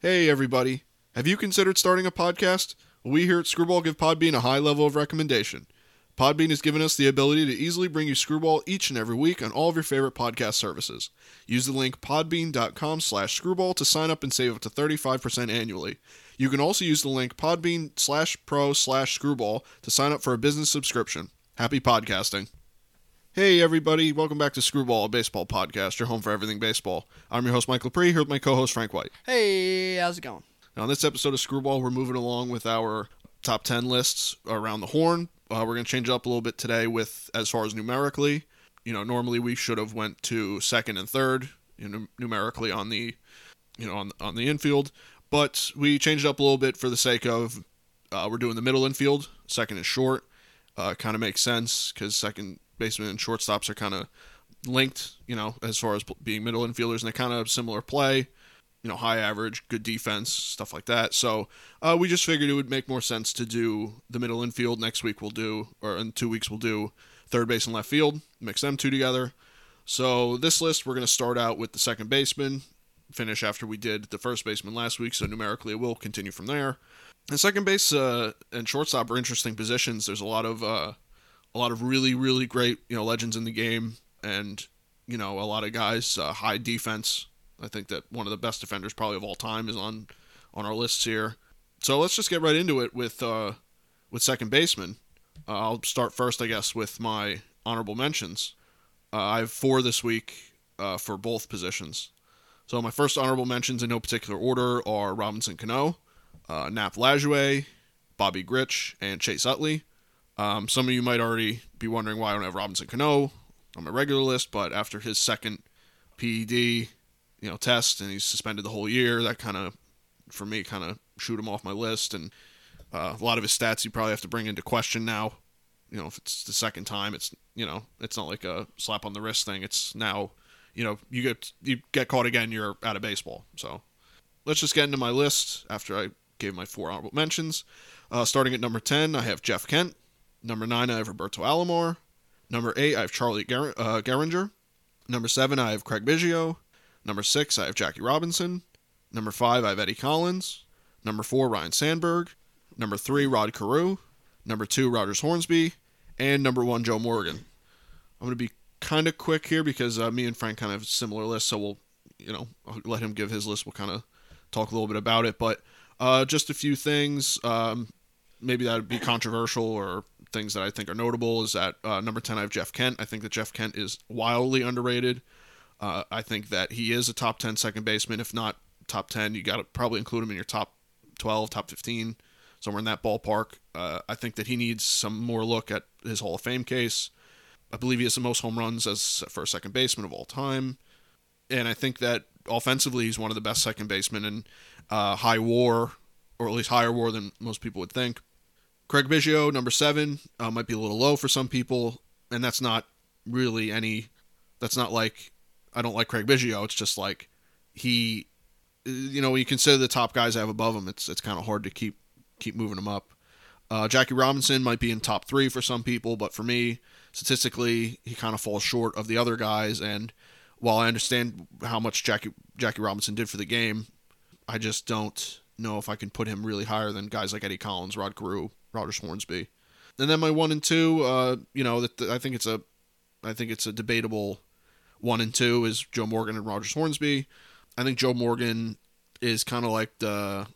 Hey, everybody. Have you considered starting a podcast? We here at Screwball give Podbean a high level of recommendation. Podbean has given us the ability to easily bring you Screwball each and every week on all of your favorite podcast services. Use the link podbean.com slash screwball to sign up and save up to 35% annually. You can also use the link podbean slash pro slash screwball to sign up for a business subscription. Happy podcasting. Hey, everybody. Welcome back to Screwball, a baseball podcast, your home for everything baseball. I'm your host, Michael Lepre, here with my co host, Frank White. Hey, how's it going? Now, on this episode of Screwball, we're moving along with our top 10 lists around the horn. Uh, we're going to change it up a little bit today with as far as numerically. You know, normally we should have went to second and third, you know, numerically on the, you know, on on the infield, but we changed it up a little bit for the sake of uh, we're doing the middle infield, second and short. Uh, kind of makes sense because second baseman and shortstops are kind of linked, you know, as far as being middle infielders, and they kind of similar play, you know, high average, good defense, stuff like that. So uh, we just figured it would make more sense to do the middle infield. Next week we'll do, or in two weeks we'll do third base and left field, mix them two together. So this list we're going to start out with the second baseman, finish after we did the first baseman last week. So numerically it will continue from there. And second base uh, and shortstop are interesting positions. There's a lot of uh, a lot of really really great you know legends in the game, and you know a lot of guys uh, high defense. I think that one of the best defenders probably of all time is on on our lists here. So let's just get right into it with uh, with second baseman. Uh, I'll start first, I guess, with my honorable mentions. Uh, I have four this week uh, for both positions. So my first honorable mentions in no particular order are Robinson Cano, uh, Nap Lajoie, Bobby Grich, and Chase Utley. Um, some of you might already be wondering why I don't have Robinson Cano on my regular list, but after his second PED, you know, test and he's suspended the whole year, that kind of, for me, kind of shoot him off my list. And uh, a lot of his stats you probably have to bring into question now. You know, if it's the second time, it's you know, it's not like a slap on the wrist thing. It's now, you know, you get you get caught again, you're out of baseball. So let's just get into my list after I gave my four honorable mentions. Uh, starting at number 10, I have Jeff Kent. Number 9, I have Roberto Alomar. Number 8, I have Charlie Ger- uh, Gehringer. Number 7, I have Craig Biggio. Number 6, I have Jackie Robinson. Number 5, I have Eddie Collins. Number 4, Ryne Sandberg. Number 3, Rod Carew. Number 2, Rogers Hornsby. And number 1, Joe Morgan. I'm going to be kind of quick here because uh, me and Frank kind of have similar lists, so we'll, you know, I'll let him give his list. We'll kind of talk a little bit about it. But uh, just a few things. Um, maybe that would be controversial or things that I think are notable is that uh, number 10, I have Jeff Kent. I think that Jeff Kent is wildly underrated. Uh, I think that he is a top 10 second baseman. If not top 10, you got to probably include him in your top 12, top 15, somewhere in that ballpark. Uh, I think that he needs some more look at his Hall of Fame case. I believe he has the most home runs as for a second baseman of all time. And I think that offensively, he's one of the best second basemen in uh, high war, or at least higher war than most people would think. Craig Biggio, number seven, uh, might be a little low for some people, and that's not really any. That's not like I don't like Craig Biggio. It's just like he, you know, when you consider the top guys I have above him, it's it's kind of hard to keep keep moving him up. Uh, Jackie Robinson might be in top three for some people, but for me, statistically, he kind of falls short of the other guys. And while I understand how much Jackie Jackie Robinson did for the game, I just don't know if I can put him really higher than guys like Eddie Collins, Rod Carew, Rogers Hornsby. And then my one and two, uh, you know, that I think it's a, I think it's a debatable one and two is Joe Morgan and Rogers Hornsby. I think Joe Morgan is kind of like the,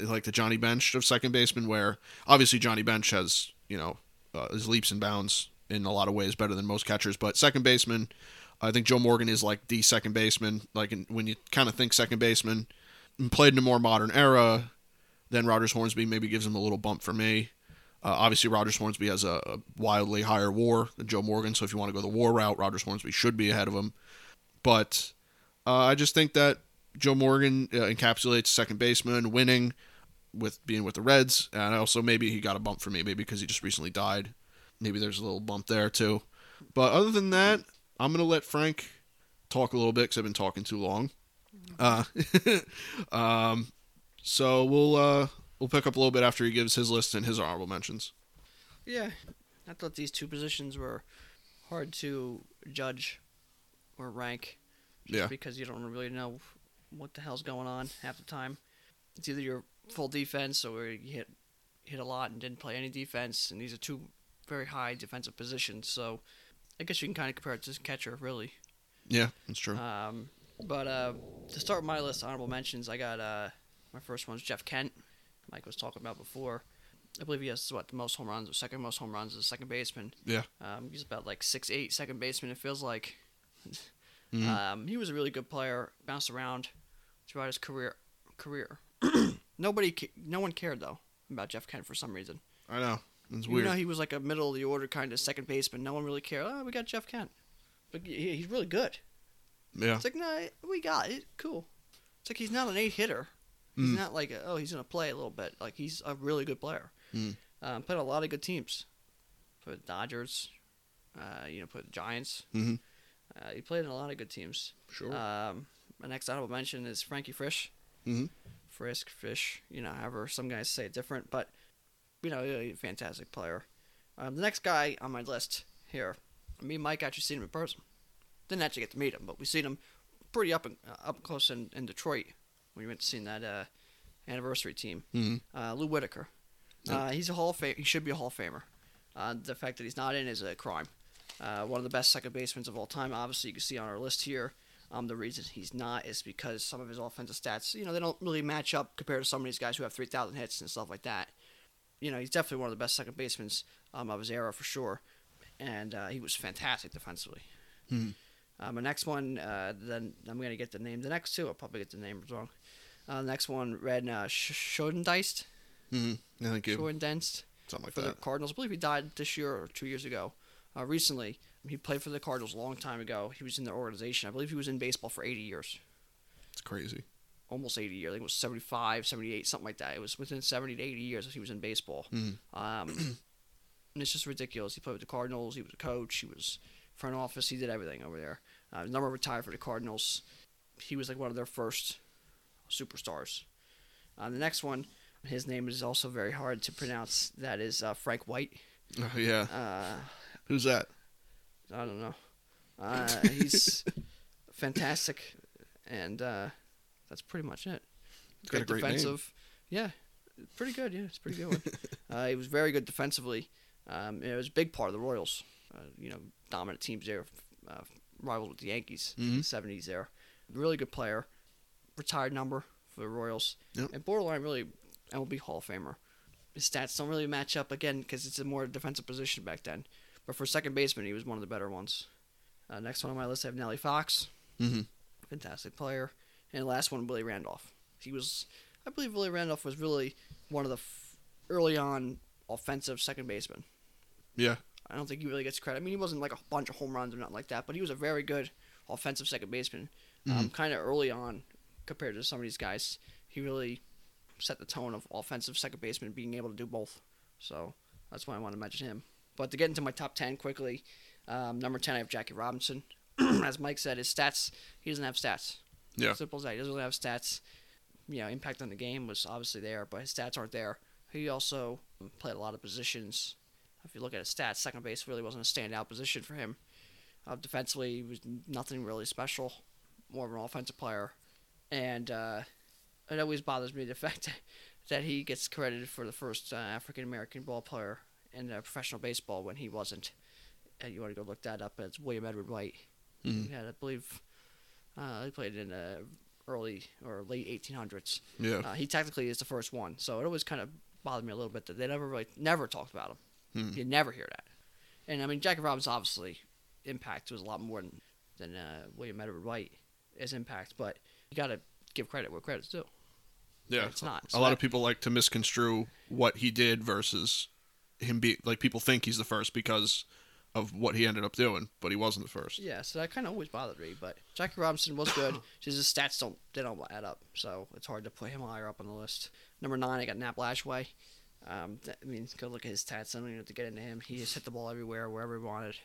like the Johnny Bench of second baseman, where obviously Johnny Bench has, you know, uh, his leaps and bounds in a lot of ways better than most catchers, but second baseman, I think Joe Morgan is like the second baseman. Like in, when you kind of think second baseman, played in a more modern era, then Rogers Hornsby maybe gives him a little bump for me. Uh, obviously, Rogers Hornsby has a, wildly higher WAR than Joe Morgan, so if you want to go the WAR route, Rogers Hornsby should be ahead of him. But uh, I just think that Joe Morgan uh, encapsulates second baseman winning with being with the Reds, and also maybe he got a bump for me, maybe because he just recently died. Maybe there's a little bump there too. But other than that, I'm gonna let Frank talk a little bit because I've been talking too long. Uh, um, so we'll uh, we'll pick up a little bit after he gives his list and his honorable mentions. Yeah, I thought these two positions were hard to judge or rank, just Yeah. because you don't really know what the hell's going on half the time. it's either your full defense or you hit hit a lot and didn't play any defense, and these are two very high defensive positions. So I guess you can kind of compare it to catcher, really. Yeah, that's true. Um, but uh, to start my list, honorable mentions, I got uh, my first one's Jeff Kent. Mike was talking about before. I believe he has what the most home runs or second most home runs as a second baseman. Yeah. Um, he's about like six eight second baseman. It feels like. Mhm. Um, he was a really good player. Bounced around throughout his career. Career. Nobody, no one cared though about Jeff Kent for some reason. I know. It's weird. though he was like a middle of the order kind of second baseman, no one really cared. Oh, we got Jeff Kent, but he, he's really good. yeah. It's like, no, we got it. Cool. It's like he's not an eight hitter. He's Mm. not like, oh, he's gonna play a little bit. Like he's a really good player. Mm. Um, played a lot of good teams. Put Dodgers. Uh, you know, put Giants. Mhm. Uh, he played in a lot of good teams. Sure. Um, my next honorable mention is Frankie Frisch. Mhm. Frisk, Fish, you know, however some guys say it different, but you know, a fantastic player. Um, the next guy on my list here, me and Mike actually seen him in person. Didn't actually get to meet him, but we seen him pretty up in, uh, up close in, in Detroit we went to see that uh, anniversary team. Mhm. Uh, Lou Whitaker. Yep. Uh, he's a Hall of Fame. He should be a Hall of Famer. Uh, the fact that he's not in is a crime. Uh, one of the best second basemen of all time. Obviously, you can see on our list here. Um, the reason he's not is because some of his offensive stats, you know, they don't really match up compared to some of these guys who have 3,000 hits and stuff like that. You know, he's definitely one of the best second basemen um, of his era for sure. And uh, he was fantastic defensively. Mhm. Uh, my next one, uh, then I'm going to get the name. The next two, I'll probably get the name wrong. Uh, next one, Red uh, Schoendienst. Mhm. Yeah, thank you. Something like for the. Cardinals. I believe he died this year or two years ago. Uh, recently, he played for the Cardinals a long time ago. He was in their organization. I believe he was in baseball for 80 years, It's crazy. almost 80 years. I think it was 75, 78, something like that. It was within 70 to 80 years that he was in baseball. Mhm. Um, and it's just ridiculous. He played with the Cardinals. He was a coach. He was front office. He did everything over there. Uh, number retired for the Cardinals. He was like one of their first superstars. Uh, the next one, his name is also very hard to pronounce. That is uh, Frank White. Oh, yeah. Uh, Who's that? I don't know. Uh, he's fantastic, and uh, that's pretty much it. He's got a great name. defensive. Yeah, pretty good. Yeah, it's a pretty good one. uh, he was very good defensively. Um, it was a big part of the Royals. Uh, you know, dominant teams there, uh, rivals with the Yankees in the Mhm. '70s. There, really good player. Retired number for the Royals, Yep. and borderline really MLB Hall of Famer. His stats don't really match up again because it's a more defensive position back then. But for second baseman, he was one of the better ones. Uh, next one on my list, I have Nellie Fox Mhm. fantastic player. And last one, Willie Randolph. He was, I believe, Willie Randolph was really one of the f- early on offensive second baseman. Yeah. I don't think he really gets credit. I mean, he wasn't like a bunch of home runs or nothing like that, but he was a very good offensive second baseman. Um, kind of early on compared to some of these guys, he really set the tone of offensive second baseman being able to do both. So that's why I want to mention him. But to get into my top ten quickly, um, number ten I have Jackie Robinson. As Mike said, his stats he doesn't have stats. Yeah. Simple as that. He doesn't really have stats. You know, impact on the game was obviously there, but his stats aren't there. He also played a lot of positions. If you look at his stats, second base really wasn't a standout position for him. Uh, defensively, he was nothing really special. More of an offensive player, and uh, it always bothers me the fact that, that he gets credited for the first uh, African American ball player in uh, professional baseball when he wasn't. And you want to go look that up? It's William Edward White. Mhm. Yeah, I believe uh, he played in the early or late 1800s. Yeah. Uh, he technically is the first one, so it always kind of bothered me a little bit that they never really never talked about him. Hmm. You never hear that. And I mean, Jackie Robinson obviously impact was a lot more than than uh, William Edward White as impact, but you got to give credit where credit's due. Yeah. it's not. A lot that- of people like to misconstrue what he did versus him be like people think he's the first because of what he ended up doing, but he wasn't the first. Yeah, so that kind of always bothered me. But Jackie Robinson was good. Just his stats don't they don't add up, so it's hard to put him higher up on the list. Number nine, I got Nap Lajoie. Um, th- I mean, go look at his stats. I don't even have to get into him. He just hit the ball everywhere, wherever he wanted.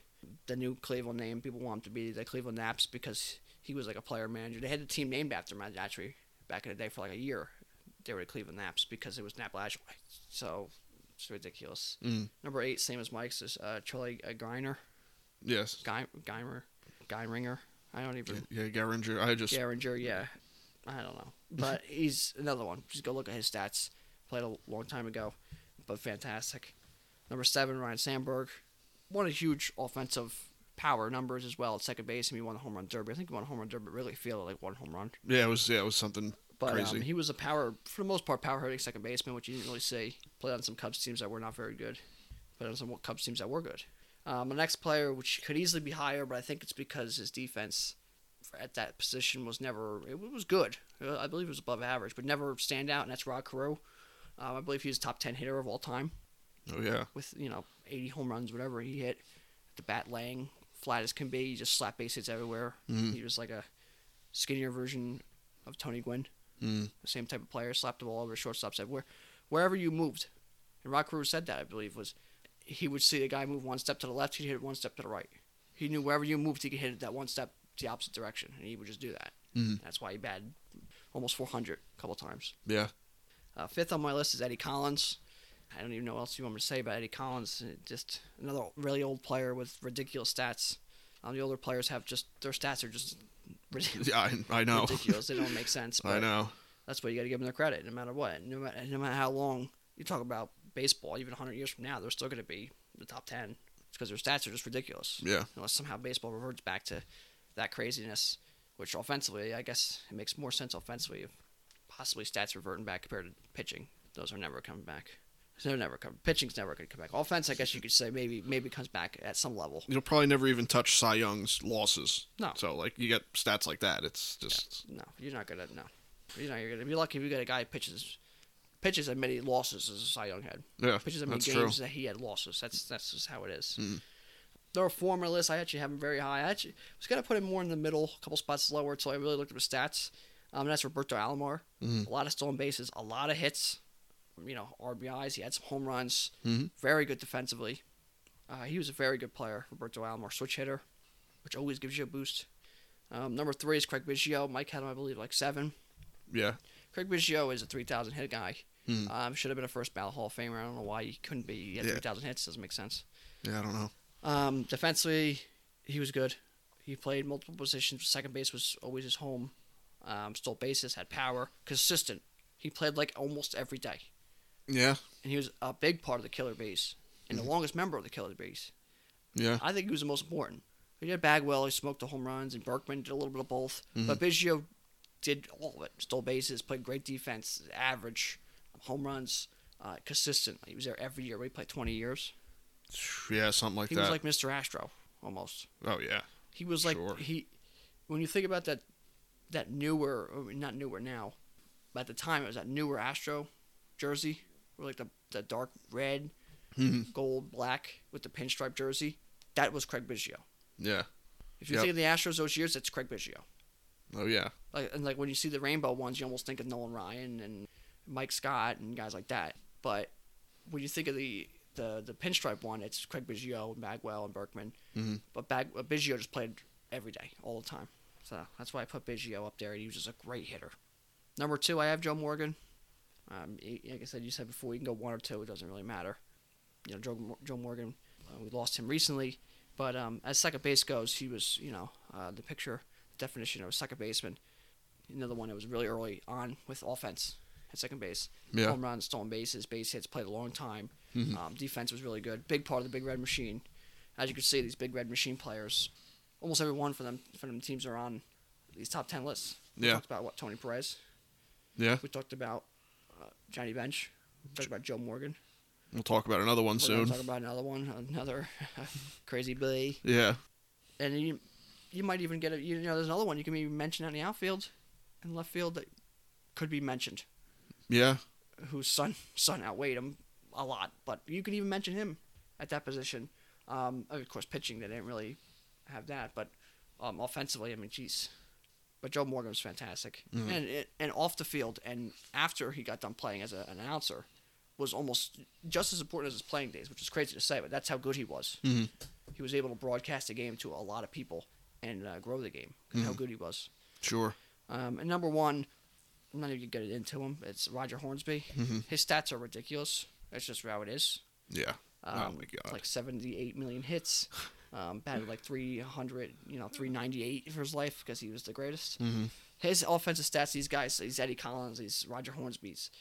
The new Cleveland name, people want him to be the Cleveland Naps because he was like a player manager. They had the team named after him actually back in the day for like a year. They were the Cleveland Naps because it was Nap Lajoie. So it's ridiculous. Mm. Number eight, same as Mike's, is uh, Charlie uh, Griner. Yes. Guy, Geimer, Geimringer. I don't even. Yeah, Garinger. I just Garinger, yeah. I don't know. but he's another one. Just go look at his stats. Played a long time ago, but fantastic. Number seven, Ryne Sandberg. Won a huge offensive power numbers as well at second base, and he won the home run derby. I think he won a home run derby. Really feel like one home run. Yeah, it was yeah, it was something But crazy. um, he was a power, for the most part, power hitting second baseman, which you didn't really see. Played on some Cubs teams that were not very good. but on some Cubs teams that were good. Um, the next player, which could easily be higher, but I think it's because his defense at that position was never, it was good. Uh, I believe it was above average, but never stand out, and that's Rod Carew. Um, I believe he was top 10 hitter of all time oh yeah, with, you know, 80 home runs, whatever he hit. The bat laying flat as can be. He just slapped base hits everywhere. Mhm. He was like a skinnier version of Tony Gwynn mm, the same type of player, slapped the ball over shortstops everywhere. Wherever you moved, and Rod Carew said that I believe was he would see a guy move one step to the left, he'd hit it one step to the right. He knew wherever you moved, he could hit it that one step the opposite direction, and he would just do that. Mhm. That's why he batted almost 400 a couple times. yeah, Uh, fifth on my list is Eddie Collins. I don't even know what else you want me to say about Eddie Collins. Uh, Just another really old player with ridiculous stats. Um, the older players have just their stats are just ridiculous. yeah. I, I know. ridiculous. They don't make sense. I know. that's why you got to give them their credit, no matter what. No matter, no matter how long you talk about baseball, even 100 years from now, they're still going to be the top 10. Because their stats are just ridiculous. Yeah, Unless somehow baseball reverts back to that craziness, which offensively, I guess it makes more sense offensively if possibly stats reverting back compared to pitching. Those are never coming back. They're never coming. Pitching's never going to come back. Offense, I guess you could say maybe maybe comes back at some level. you'll probably never even touch Cy Young's losses. No. So like you get stats like that, it's just No, you're not gonna. No, you're not. You're gonna be lucky if you get a guy who pitches pitches as many losses as Cy Young had. yeah, pitches as many that's true. games that he had losses. That's that's just how it is. Mhm. There are on list. I actually have him very high. I actually was gonna put him more in the middle, a couple spots lower, until I really looked at his stats. Um, and that's Roberto Alomar. Mhm. A lot of stolen bases, a lot of hits. You know, RBIs. He had some home runs. Mhm. Very good defensively. Uh, he was a very good player, Roberto Alomar, switch hitter, which always gives you a boost. Um, number three is Craig Biggio. Mike had him, I believe, like seven. Yeah, Craig Biggio is a 3,000 hit guy. Hmm. Um, should have been a first ballot Hall of Famer. I don't know why he couldn't be. He had Yeah. 3,000 hits. Doesn't make sense. yeah. I don't know. Um, defensively, he was good. He played multiple positions. Second base was always his home. Um, stole bases, had power, consistent. He played like almost every day, Yeah, and he was a big part of the Killer B's and Mm-hmm. the longest member of the Killer B's. yeah, I think he was the most important. He had Bagwell, he smoked the home runs, and Berkman did a little bit of both. Mhm. But Biggio did all of it. Stole bases, played great defense, average, home runs, uh, consistent. He was there every year. We played 20 years. yeah. Something like He that. He was like Mr. Astro, almost. oh yeah, He was like Sure. he. When you think about that, that newer, not newer now, but at the time it was that newer Astro jersey, or like the the dark red, Mhm. gold, black with the pinstripe jersey. That was Craig Biggio. yeah. If you Yep. think of the Astros those years, it's Craig Biggio. Oh yeah, Like and like when you see the rainbow ones, you almost think of Nolan Ryan and Mike Scott and guys like that. But when you think of the the, the pinstripe one, it's Craig Biggio, and Bagwell, and Berkman. Mhm. But Bag, uh, Biggio just played every day, all the time. So that's why I put Biggio up there. He was just a great hitter. Number two, I have Joe Morgan. Um, like I said, you said before, you can go one or two. It doesn't really matter. You know, Joe, Joe Morgan, uh, we lost him recently. But um, as second base goes, he was, you know, uh, the picture the definition of a second baseman. Another one that was really early on with offense at second base. yeah. Home runs, stolen bases, base hits, played a long time. Mhm. Um, defense was really good. Big part of the Big Red Machine. As you can see, these Big Red Machine players, almost every one for them for them teams are on these top ten lists. We Yeah. talked about what Tony Perez. Yeah. We talked about uh, Johnny Bench. We talked about Joe Morgan. We'll talk about another one We're soon. talk about another one, another crazy Billy. Yeah. And you, you might even get a you know there's another one you can maybe mention in the outfield, and left field that could be mentioned. Yeah. whose son son outweighed him a lot, but you could even mention him at that position. Um, of course, pitching they didn't really have that, but um, offensively, I mean, jeez. But Joe Morgan was fantastic, Mhm. and it, and off the field, and after he got done playing as a, an announcer, was almost just as important as his playing days, which is crazy to say, but that's how good he was. Mhm. He was able to broadcast the game to a lot of people and uh, grow the game. 'cause How Mhm. good he was. Sure. Um, and number one, I'm not even gonna get into him. It's Roger Hornsby. Mhm. His stats are ridiculous. That's just how it is. Yeah. Um, Oh my God. Like 78 million hits. Um, batted like 300, you know, 398 for his life because he was the greatest. Mhm. his offensive stats, these guys, these Eddie Collins, these Roger Hornsby's,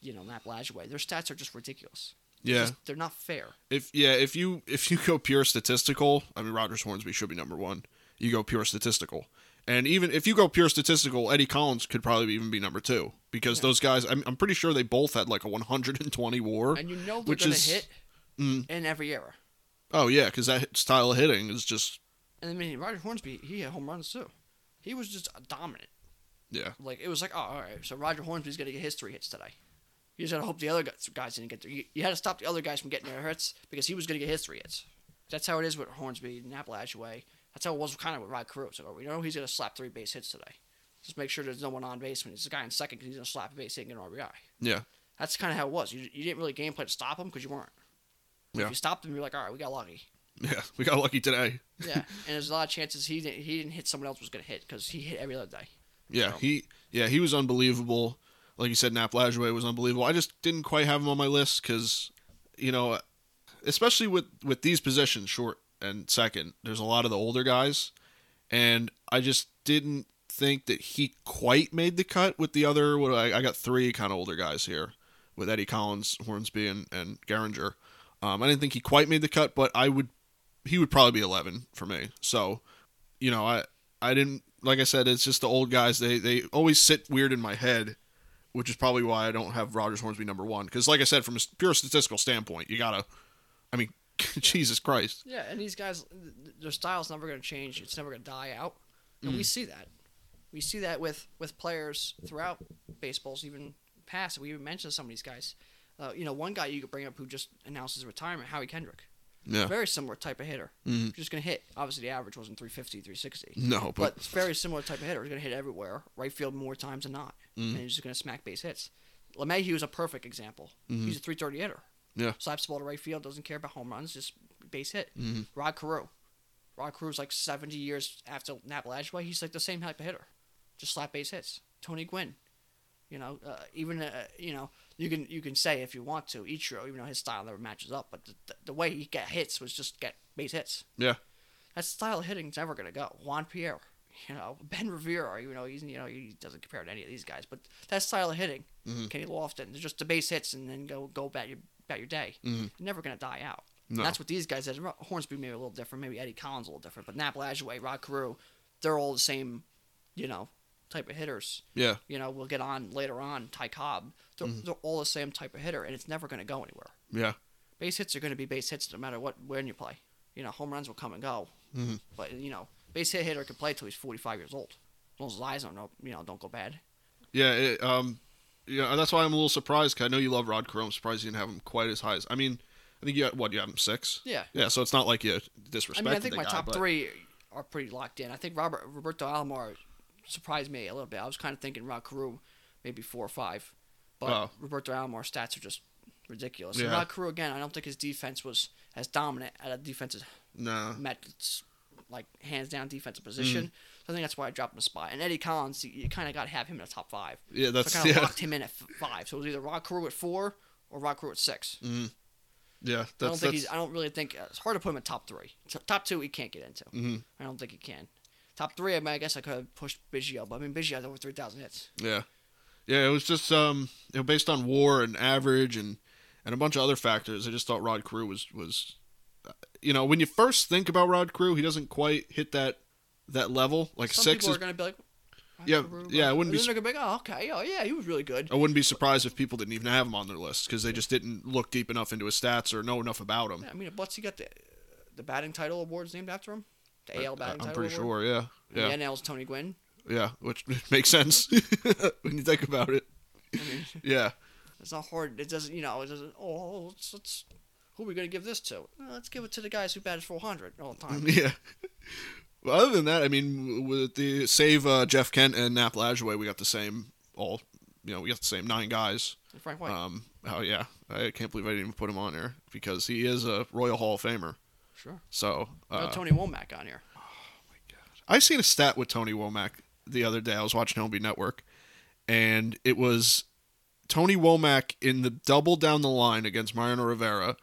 you know, Nap Lajoie, their stats are just ridiculous. Yeah. just- they're not fair. If yeah, if you if you go pure statistical, I mean Rogers Hornsby should be number one. You go pure statistical, and even if you go pure statistical, Eddie Collins could probably even be number two because Yeah. those guys. I'm, I'm pretty sure they both had like a 120 WAR. And you know they're Which is- hit Mm. in every era. Oh yeah, because that style of hitting is just And I mean, Roger Hornsby, he had home runs too. He was just dominant. yeah Like it was like, oh, all right. So Roger Hornsby's gonna get his three hits today. You just had to hope the other guys, didn't get there. You, you had to stop the other guys from getting their hits because he was gonna get his three hits. That's how it is with Hornsby and Appalachia. That's how it was kind of with Rod Carew. So we know he's gonna slap three base hits today. Just make sure there's no one on base when there's a guy in second because he's gonna slap a base hit and get an RBI. yeah That's kind of how it was. You, you didn't really game plan to stop him because you weren't. Yeah. If you stopped him, you're like, all right, we got lucky. yeah. We got lucky today. Yeah, and there's a lot of chances he didn't he didn't hit someone else was gonna hit because he hit every other day. Yeah, So- he yeah he was unbelievable. Like you said, Nap Lajoie was unbelievable. I just didn't quite have him on my list because, you know, especially with with these positions, short and second, there's a lot of the older guys, and I just didn't think that he quite made the cut with the other. What I, I got three kind of older guys here with Eddie Collins, Hornsby, and and Garinger. Um, I didn't think he quite made the cut, but I would he would probably be 11 for me. So, you know, I I didn't like I said it's just the old guys they they always sit weird in my head, which is probably why I don't have Rogers Hornsby number 1 cuz like I said from a pure statistical standpoint, you got to I mean, Jesus Christ. Yeah, and these guys, th- their style's never going to change. It's never going to die out, and Mm. we see that. We see that with with players throughout baseballs, even past. We even mentioned some of these guys. Uh, you know, one guy you could bring up who just announced his retirement, Howie Kendrick. Yeah. Very similar type of hitter. Mhm. Just going to hit. Obviously, the average wasn't 350, 360. No, But but it's very similar type of hitter. He's going to hit everywhere, right field more times than not, Mhm. and he's just going to smack base hits. LeMahieu is a perfect example. Mhm. He's a 330 hitter. Yeah. Slaps the ball to right field, doesn't care about home runs, just base hit. Mhm. Rod Carew. Rod Carew's like 70 years after Nap Lajoie. He's like the same type of hitter. Just slap base hits. Tony Gwynn. You know, uh, even uh, you know you can you can say if you want to Ichiro, even though his style never matches up, but the, the, the way he get hits was just get base hits. Yeah. That style of hitting's never gonna go. Juan Pierre, you know, Ben Revere, you know, he's you know he doesn't compare to any of these guys, but that style of hitting, Mhm. Kenny Lofton, just the base hits and then go go about your about your day. Mhm. Never gonna die out. No. That's what these guys did. Hornsby maybe a little different. Maybe Eddie Collins a little different. But Nap Lajoie, Rod Carew, they're all the same, you know, type of hitters. yeah. You know, we'll get on later on. Ty Cobb, they're, Mm-hmm. they're all the same type of hitter, and it's never going to go anywhere. Yeah. Base hits are going to be base hits no matter what when you play. You know, home runs will come and go. Mhm. But you know, base hit hitter can play till he's 45 years old. As long as his eyes don't know, you know, don't go bad. Yeah, it, um, yeah, that's why I'm a little surprised. 'cause I know you love Rod Carew. I'm surprised you didn't have him quite as high as. I mean, I think you got what you have him six. Yeah. Yeah, so it's not like you I disrespected mean, I think my guy, top but- three are pretty locked in. I think Robert Roberto Alomar surprised me a little bit. I was kind of thinking Rod Carew maybe four or five, but Oh. Roberto Alomar stats are just ridiculous. Yeah. And Rod Carew again, I don't think his defense was as dominant at a defensive No. met like hands down defensive position. Mm. So I think that's why I dropped him a spot. And Eddie Collins, you, you kind of got to have him in the top five. Yeah, So that's I kind of yeah, locked him in at f- five. So it was either Rod Carew at four or Rod Carew at six. yeah. I don't think that's he's. I don't really think uh, it's hard to put him in top three. T- top two, he can't get into. Mhm. I don't think he can. Top three, I, mean, I guess I could have pushed Biggio, but I mean Biggio has over three thousand hits. yeah, yeah. It was just um, you know, based on WAR and average and and a bunch of other factors. I just thought Rod Crew was was, uh, you know, when you first think about Rod Crew, he doesn't quite hit that that level. Like Some six people is. are gonna be like, Yeah, yeah, I wouldn't be and then they're gonna be like, oh, okay, oh yeah, he was really good. I wouldn't be surprised if people didn't even have him on their list because they just didn't look deep enough into his stats or know enough about him. Yeah, I mean, what's he got the the batting title awards named after him? The AL I- batting title pretty sure. Yeah, yeah, Yeah. NL's Tony Gwynn. yeah. Which makes sense when you think about it. I mean, Yeah, it's not hard. It doesn't, you know, it doesn't. Oh, let's, let's who are we gonna give this to? Well, let's give it to the guys who batted 400 all the time. yeah. Well, other than that, I mean, with the save uh, Jeff Kent and Nap Lajoie, we got the same all. You know, we got the same nine guys. Frank White, Um, oh yeah, I can't believe I didn't even put him on there because he is a Royal Hall of Famer. Sure. So No uh, Tony Womack on here. Oh my god! I seen a stat with Tony Womack the other day. I was watching Homeby Network, and it was Tony Womack in the double down the line against Mariano Rivera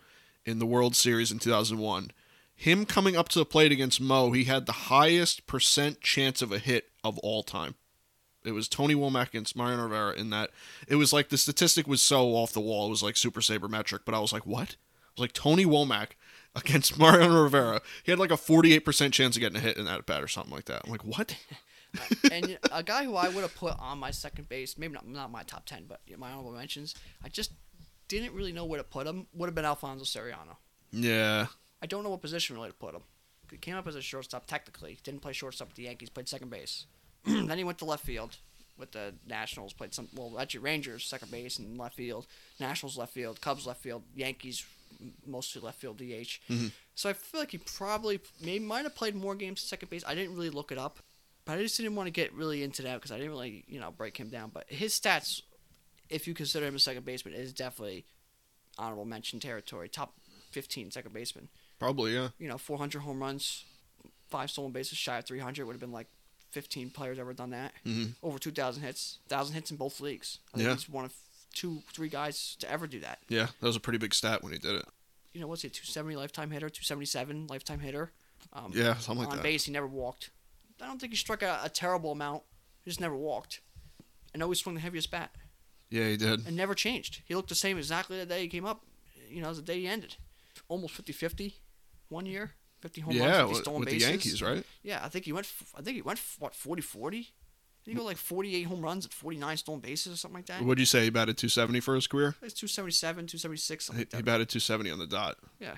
in the World Series in 2001. Him coming up to the plate against Mo, he had the highest percent chance of a hit of all time. It was Tony Womack against Mariano Rivera in that it was like the statistic was so off the wall. It was like super sabermetric, but I was like, what? It was like Tony Womack against Mariano Rivera. He had like a 48% chance of getting a hit in that at bat or something like that. I'm like, what? and a guy who I would have put on my second base, maybe not not my top ten, but my honorable mentions, I just didn't really know where to put him. Would have been Alfonso Soriano. Yeah. I don't know what position really to put him. He came up as a shortstop technically. Didn't play shortstop with the Yankees. Played second base. then he went to left field with the Nationals. Played some well actually Rangers second base and left field. Nationals left field. Cubs left field. Yankees mostly left field DH. So I feel like he probably maybe might have played more games at second base. I didn't really look it up, but I just didn't want to get really into that because I didn't really you know break him down. But his stats, if you consider him a second baseman, is definitely honorable mention territory. Top 15 second baseman Probably, yeah. you know, 400 home runs, five stolen bases, shy of 300. Would have been like 15 players ever done that. Mhm. Over 2,000 hits, 1,000 hits in both leagues. I think Yeah. he's one of two, three guys to ever do that. Yeah, that was a pretty big stat when he did it. You know, what's he, 270 lifetime hitter, 277 lifetime hitter. Um, Yeah, something like on that. base, he never walked. I don't think he struck a, a terrible amount. He just never walked. And always swung the heaviest bat. Yeah, he did. And never changed. He looked the same exactly the day he came up, you know, as the day he ended. Almost 50 50 one year. 50 home Yeah, runs, 50 with, stolen with the bases. Yankees, right? Yeah, I think he went. I think he went what 40 40. He go like 48 home runs at 49 stolen bases or something like that? What'd you say? He batted 270 for his career? It's 277, 276, something He, like he batted 270 on the dot. Yeah.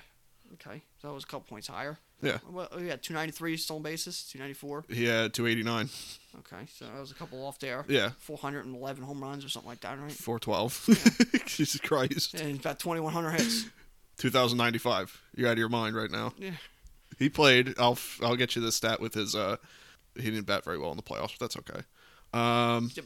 Okay, so that was a couple points higher. Yeah. Well, oh, yeah, 293 stolen bases, 294. He had 289. Okay, so that was a couple off there. Yeah, 411 home runs or something like that, right? 412. Jesus Christ. And about 2,100 hits. 2095. You're out of your mind right now. Yeah. He played. I'll I'll get you the stat with his. uh He didn't bat very well in the playoffs, but that's okay. Um, Yeah,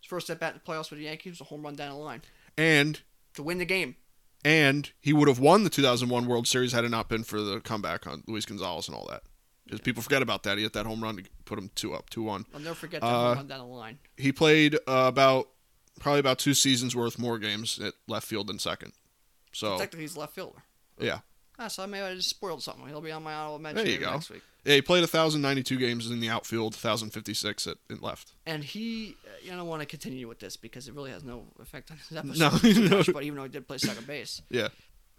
His first at bat in the playoffs with the Yankees was a home run down the line and to win the game. and he would have won the 2001 World Series had it not been for the comeback on Luis Gonzalez and all that. Because people forget about that. He hit that home run to put him two up, two one. I'll never forget that Uh, home run down the line. He played uh, about probably about two seasons worth more games at left field than second. So Technically, he's left fielder. yeah, Ah, so I may have just spoiled something. He'll be on my honorable mention There you go. next week. yeah. He played 1,092 games in the outfield, 1,056 at in left. And he, uh, you know, I don't want to continue with this because it really has no effect on his episode. No, no. much, but even though he did play second base, Yeah,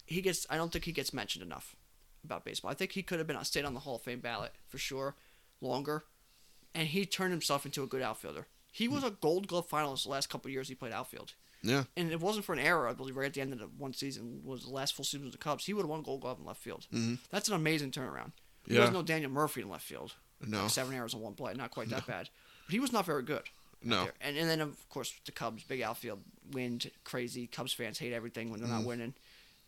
he gets. I don't think he gets mentioned enough about baseball. I think he could have been stayed on the Hall of Fame ballot for sure, longer, and he turned himself into a good outfielder. He was a Gold Glove finalist the last couple of years he played outfield. Yeah, And it wasn't for an error, I believe, right at the end of the one season was the last full season with the Cubs. He would have won Gold Glove in left field. Mhm. That's an amazing turnaround. Yeah. was no Daniel Murphy in left field. no, Like seven errors in one play, not quite that bad. But he was not very good. no. And and then of course the Cubs, big outfield, wind, crazy. Cubs fans hate everything when they're Mm-hmm. not winning.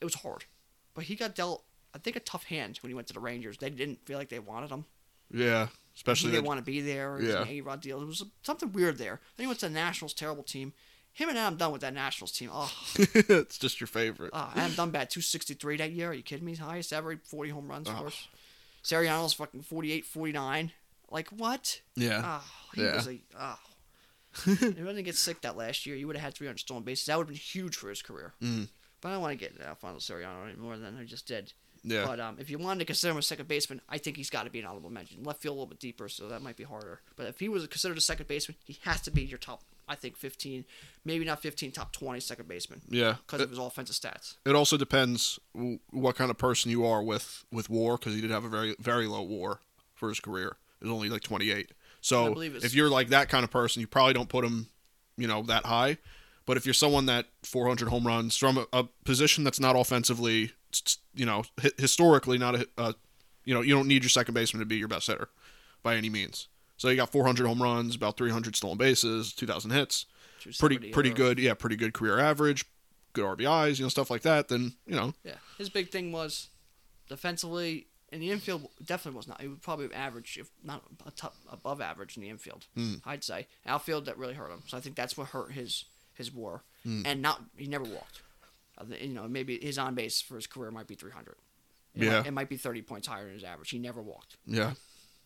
It was hard, but he got dealt, I think, a tough hand when he went to the Rangers. They didn't feel like they wanted him. yeah. Especially didn't want to be there. It was Yeah. A-Rod deal. It was something weird there. Then he went to the Nationals, terrible team. Him and Adam Dunn with that Nationals team. Oh, it's just your favorite. oh Adam Dunn bat 263 that year. Are you kidding me? His highest ever, 40 home runs Oh. for us. Soriano's fucking 48, 49. Like what? yeah, Oh, he Yeah. was a oh. if he didn't get sick that last year, he would have had 300 stolen bases. That would have been huge for his career. Mhm. But I don't want to get Alfonso Soriano any more than I just did. yeah. But um, if you wanted to consider him a second baseman, I think he's got to be an honorable mention. Left field a little bit deeper, so that might be harder. But if he was considered a second baseman, he has to be your top. I think 15, maybe not 15, top 20 second baseman yeah. because of his offensive stats. It also depends what kind of person you are with with WAR because he did have a very very low WAR for his career. It was only like 28. So if you're like that kind of person, you probably don't put him, you know, that high. But if you're someone that 400 home runs from a, a position that's not offensively, you know, historically not a, uh, you know, you don't need your second baseman to be your best hitter by any means. So you got 400 home runs, about 300 stolen bases, 2,000 hits, pretty 270 pretty good. Yeah, pretty good career average, good RBIs, you know, stuff like that. Then you know, Yeah, his big thing was defensively in the infield. Definitely was not. He would probably average, if not a top, above average in the infield. Hmm. I'd say outfield that really hurt him. So I think that's what hurt his his WAR. Hmm. And not he never walked. You know, maybe his on base for his career might be 300. It Yeah. might, it might be 30 points higher than his average. He never walked. yeah,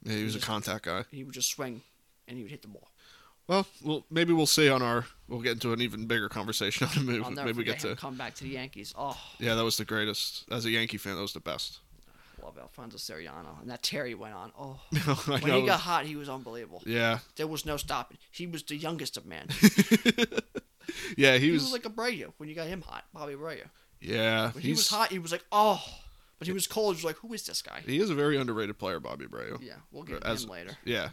yeah, he was a contact guy. He would just swing, and he would hit the ball. Well, well, maybe we'll see on our. We'll get into an even bigger conversation on the move. I'll never Maybe we get him to. come back to the Yankees. Oh, Yeah, that was the greatest. As a Yankee fan, that was the best. love Alfonso Soriano, and that Terry went on. Oh, I when know. he got hot, he was unbelievable. yeah, There was no stopping. He was the youngest of men. yeah, he He was. was like Abreu when you got him hot, Bobby Abreu. yeah, When he he's was hot, he was like, oh. He was cold. He was like, who is this guy? he is a very underrated player, Bobby Abreu. Yeah, we'll get As- him later. Yeah,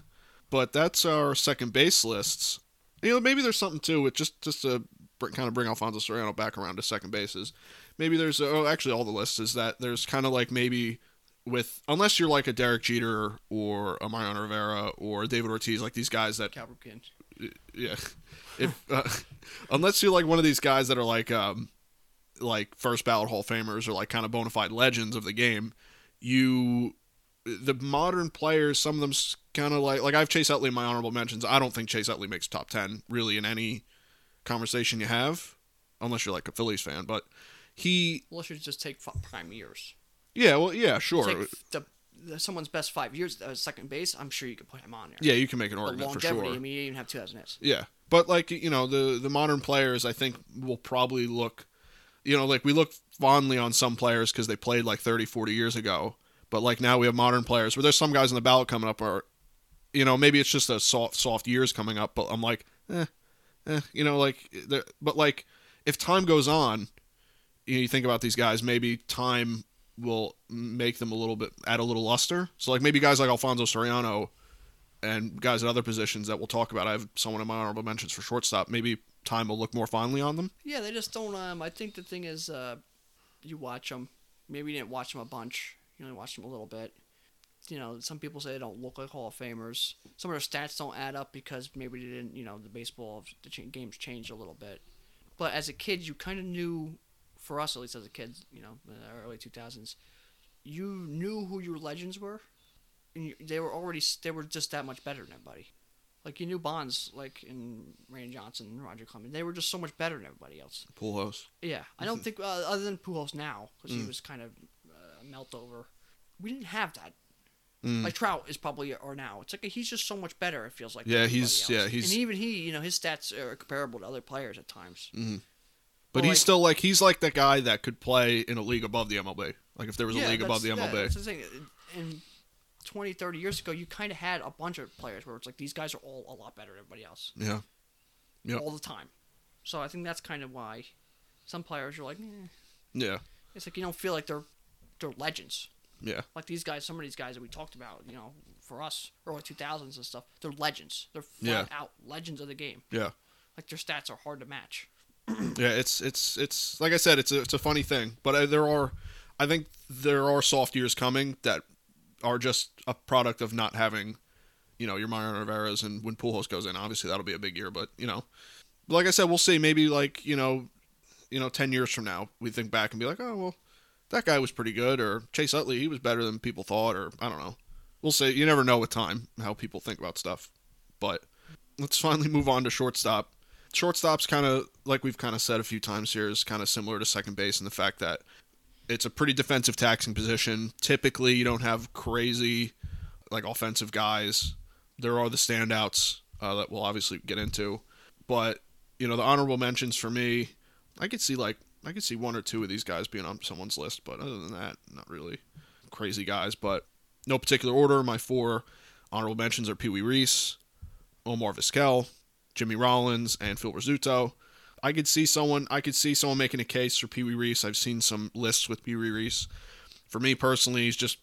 but that's our second base lists. You know, maybe there's something too with just just to br- kind of bring Alfonso Soriano back around to second bases. Maybe there's oh actually all the lists is that there's kind of like maybe with unless you're like a Derek Jeter or a Mariano Rivera or David Ortiz, like these guys that Cal yeah, if uh, unless you're like one of these guys that are like um like first ballot Hall of Famers or like kind of bona fide legends of the game, you the modern players, some of them kind of like like I have Chase Utley in my honorable mentions. I don't think Chase Utley makes top ten really in any conversation you have, unless you're like a Phillies fan. But he, Unless you just take prime years. yeah, well, yeah, sure, Take the, the, someone's best five years at second base, I'm sure you could put him on there. yeah, you can make an argument for sure. I mean, you even have 2000 hits. Yeah, but like you know, the the modern players, I think will probably look, you know, like we look fondly on some players because they played like 30, 40 years ago. But like now we have modern players where there's some guys on the ballot coming up are, you know, maybe it's just a soft soft years coming up. But I'm like, eh, eh, you know, like, but like if time goes on, you, know, you think about these guys, maybe time will make them a little bit add a little luster. So like maybe guys like Alfonso Soriano and guys at other positions that we'll talk about. I have someone in my honorable mentions for shortstop. Maybe time will look more fondly on them. Yeah, they just don't. Um, I think the thing is, uh, you watch them. Maybe you didn't watch them a bunch. You only watched them a little bit. You know, some people say they don't look like Hall of Famers. Some of their stats don't add up because maybe they didn't. You know, the baseball the ch- games changed a little bit. But as a kid, you kind of knew. For us, at least as a kid, you know, in the early two thousands, you knew who your legends were, and you, they were already they were just that much better than everybody. Like you knew Bonds, like in Randy Johnson and Roger Clemens, they were just so much better than everybody else. House. Yeah, I don't think uh, other than Pujols now because he Mm. was kind of uh, melt over. We didn't have that. Mm. Like Trout is probably or now. It's like he's just so much better. It feels like. Yeah, he's- else. yeah, he's- and even he, you know, his stats are comparable to other players at times. But Well, he's like- still like he's like that guy that could play in a league above the MLB. Like if there was a league above the MLB. yeah, that's the thing. And 20, 30 years ago, you kind of had a bunch of players where it's like these guys are all a lot better than everybody else yeah. All the time. So I think that's kind of why some players are like, eh. Yeah. it's like you don't feel like they're they're legends. Yeah. like these guys, some of these guys that we talked about, you know, for us, early 2000s and stuff, they're legends. They're Yeah. flat out legends of the game. Yeah. Like their stats are hard to match. Yeah, it's it's it's like I said, it's a, it's a funny thing, but uh, there are, I think there are soft years coming that are just a product of not having, you know, your Mariano Rivera's and when Pujols goes in, obviously that'll be a big year, but you know, like I said, we'll see. Maybe like you know, you know, ten years from now, we think back and be like, oh well, that guy was pretty good, or Chase Utley, he was better than people thought, or I don't know. We'll see. You never know with time how people think about stuff, but let's finally move on to shortstop shortstop's kind of like we've kind of said a few times here is kind of similar to second base in the fact that it's a pretty defensive taxing position. Typically, you don't have crazy like offensive guys. There are the standouts uh, that we'll obviously get into, but you know the honorable mentions for me, I could see like I could see one or two of these guys being on someone's list, but other than that, not really crazy guys. But no particular order. My four honorable mentions are Pee Wee Reese, Omar Vizquel, Jimmy Rollins, and Phil Rizzuto. I could see someone. I could see someone making a case for Pee Wee Reese. I've seen some lists with Pee Wee Reese. For me personally, he's just,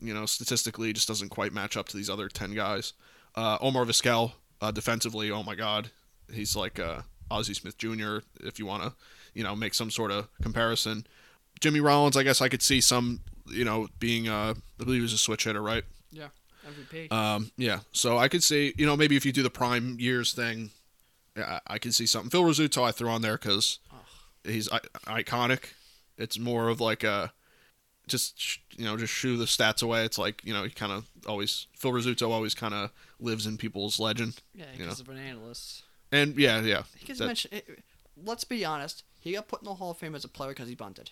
you know, statistically, just doesn't quite match up to these other ten guys. Uh, Omar Vizquel, uh, defensively, oh my God, he's like uh, Ozzie Smith Jr. If you want to, you know, make some sort of comparison. Jimmy Rollins, I guess I could see some, you know, being, uh, I believe he was a switch hitter, right? Yeah, MVP. Um, yeah, so I could see, you know, maybe if you do the prime years thing, I I could see something. Phil Rizzuto I threw on there because he's I- iconic. It's more of like a just you know just shoo the stats away. It's like you know he kind of always Phil Rizzuto always kind of lives in people's legend. yeah, you because of banana lists. And yeah, yeah, He gets that- mentioned. eh, Let's be honest. He got put in the Hall of Fame as a player because he bunted.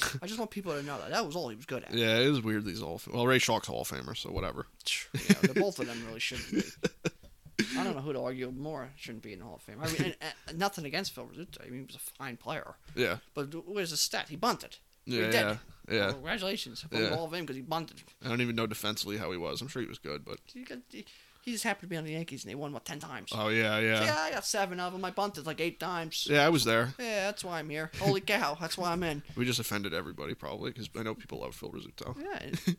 I just want people to know that that was all he was good at. yeah, it is weird. These all well Ray Schalk's Hall of Famer, so whatever. Yeah, the both of them really shouldn't be. I don't know who to argue more shouldn't be in the Hall of Fame. I mean, and, and nothing against Phil Rizzuto. I mean, he was a fine player. Yeah, But where's the stat? He bunted. Yeah, You're yeah, yeah. Well, congratulations. Put Yeah. all of him because he bunted. I don't even know defensively how he was. I'm sure he was good, but He, got, he, he just happened to be on the Yankees and they won what ten times. oh yeah, yeah, yeah, I got seven of them. I bunted like eight times. yeah. I was there. Yeah, that's why I'm here. Holy cow, that's why I'm in. We just offended everybody probably because I know people love Phil Rizzuto. Yeah,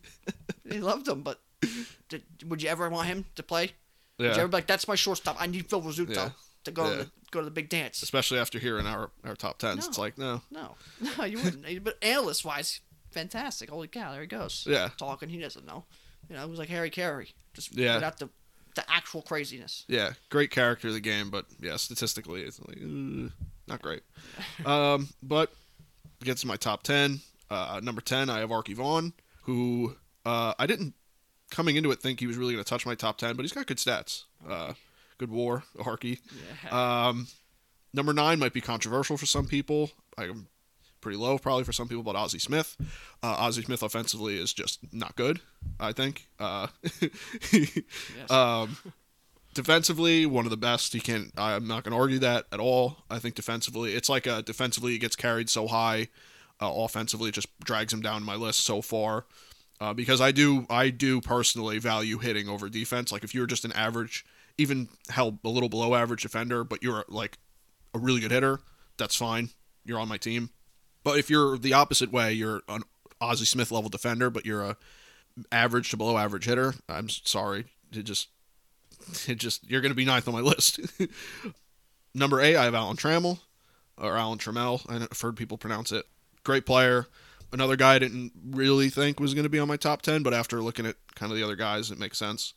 he loved him, but did, would you ever want him to play? Yeah, like, that's my shortstop. I need Phil Rizzuto Yeah. to go Yeah. to the, go to the big dance. especially after hearing our our top tens. It's like no, No, no, you wouldn't. But analyst wise, fantastic. Holy cow, there he goes. Yeah. talking. He doesn't know. You know, it was like Harry Caray, just Yeah. without the the actual craziness. yeah, great character of the game, but yeah, statistically it's like uh, not great. um, but to get to my top ten. Uh, number ten, I have Arky Vaughan, who uh, I didn't coming into it think he was really going to touch my top ten, but he's got good stats. Uh, good WAR, Arky. Yeah. Um, number nine might be controversial for some people. I'm pretty low probably for some people, but Ozzie Smith. Uh, Ozzie Smith offensively is just not good. I think. Uh, yes. um, defensively, one of the best. He can't. I'm not going to argue that at all. I think defensively, it's like uh, defensively, he gets carried so high. Uh, offensively, it just drags him down my list so far. Uh, because I do, I do personally value hitting over defense. Like if you're just an average, even held a little below average defender, but you're like a really good hitter, that's fine. You're on my team. But if you're the opposite way, you're an Ozzie Smith level defender, but you're a average to below average hitter. I'm sorry, it just, it just you're going to be ninth on my list. Number eight, I have Alan Trammell or Alan Trammell. I've heard people pronounce it. Great player. Another guy I didn't really think was going to be on my top ten, but after looking at kind of the other guys, it makes sense.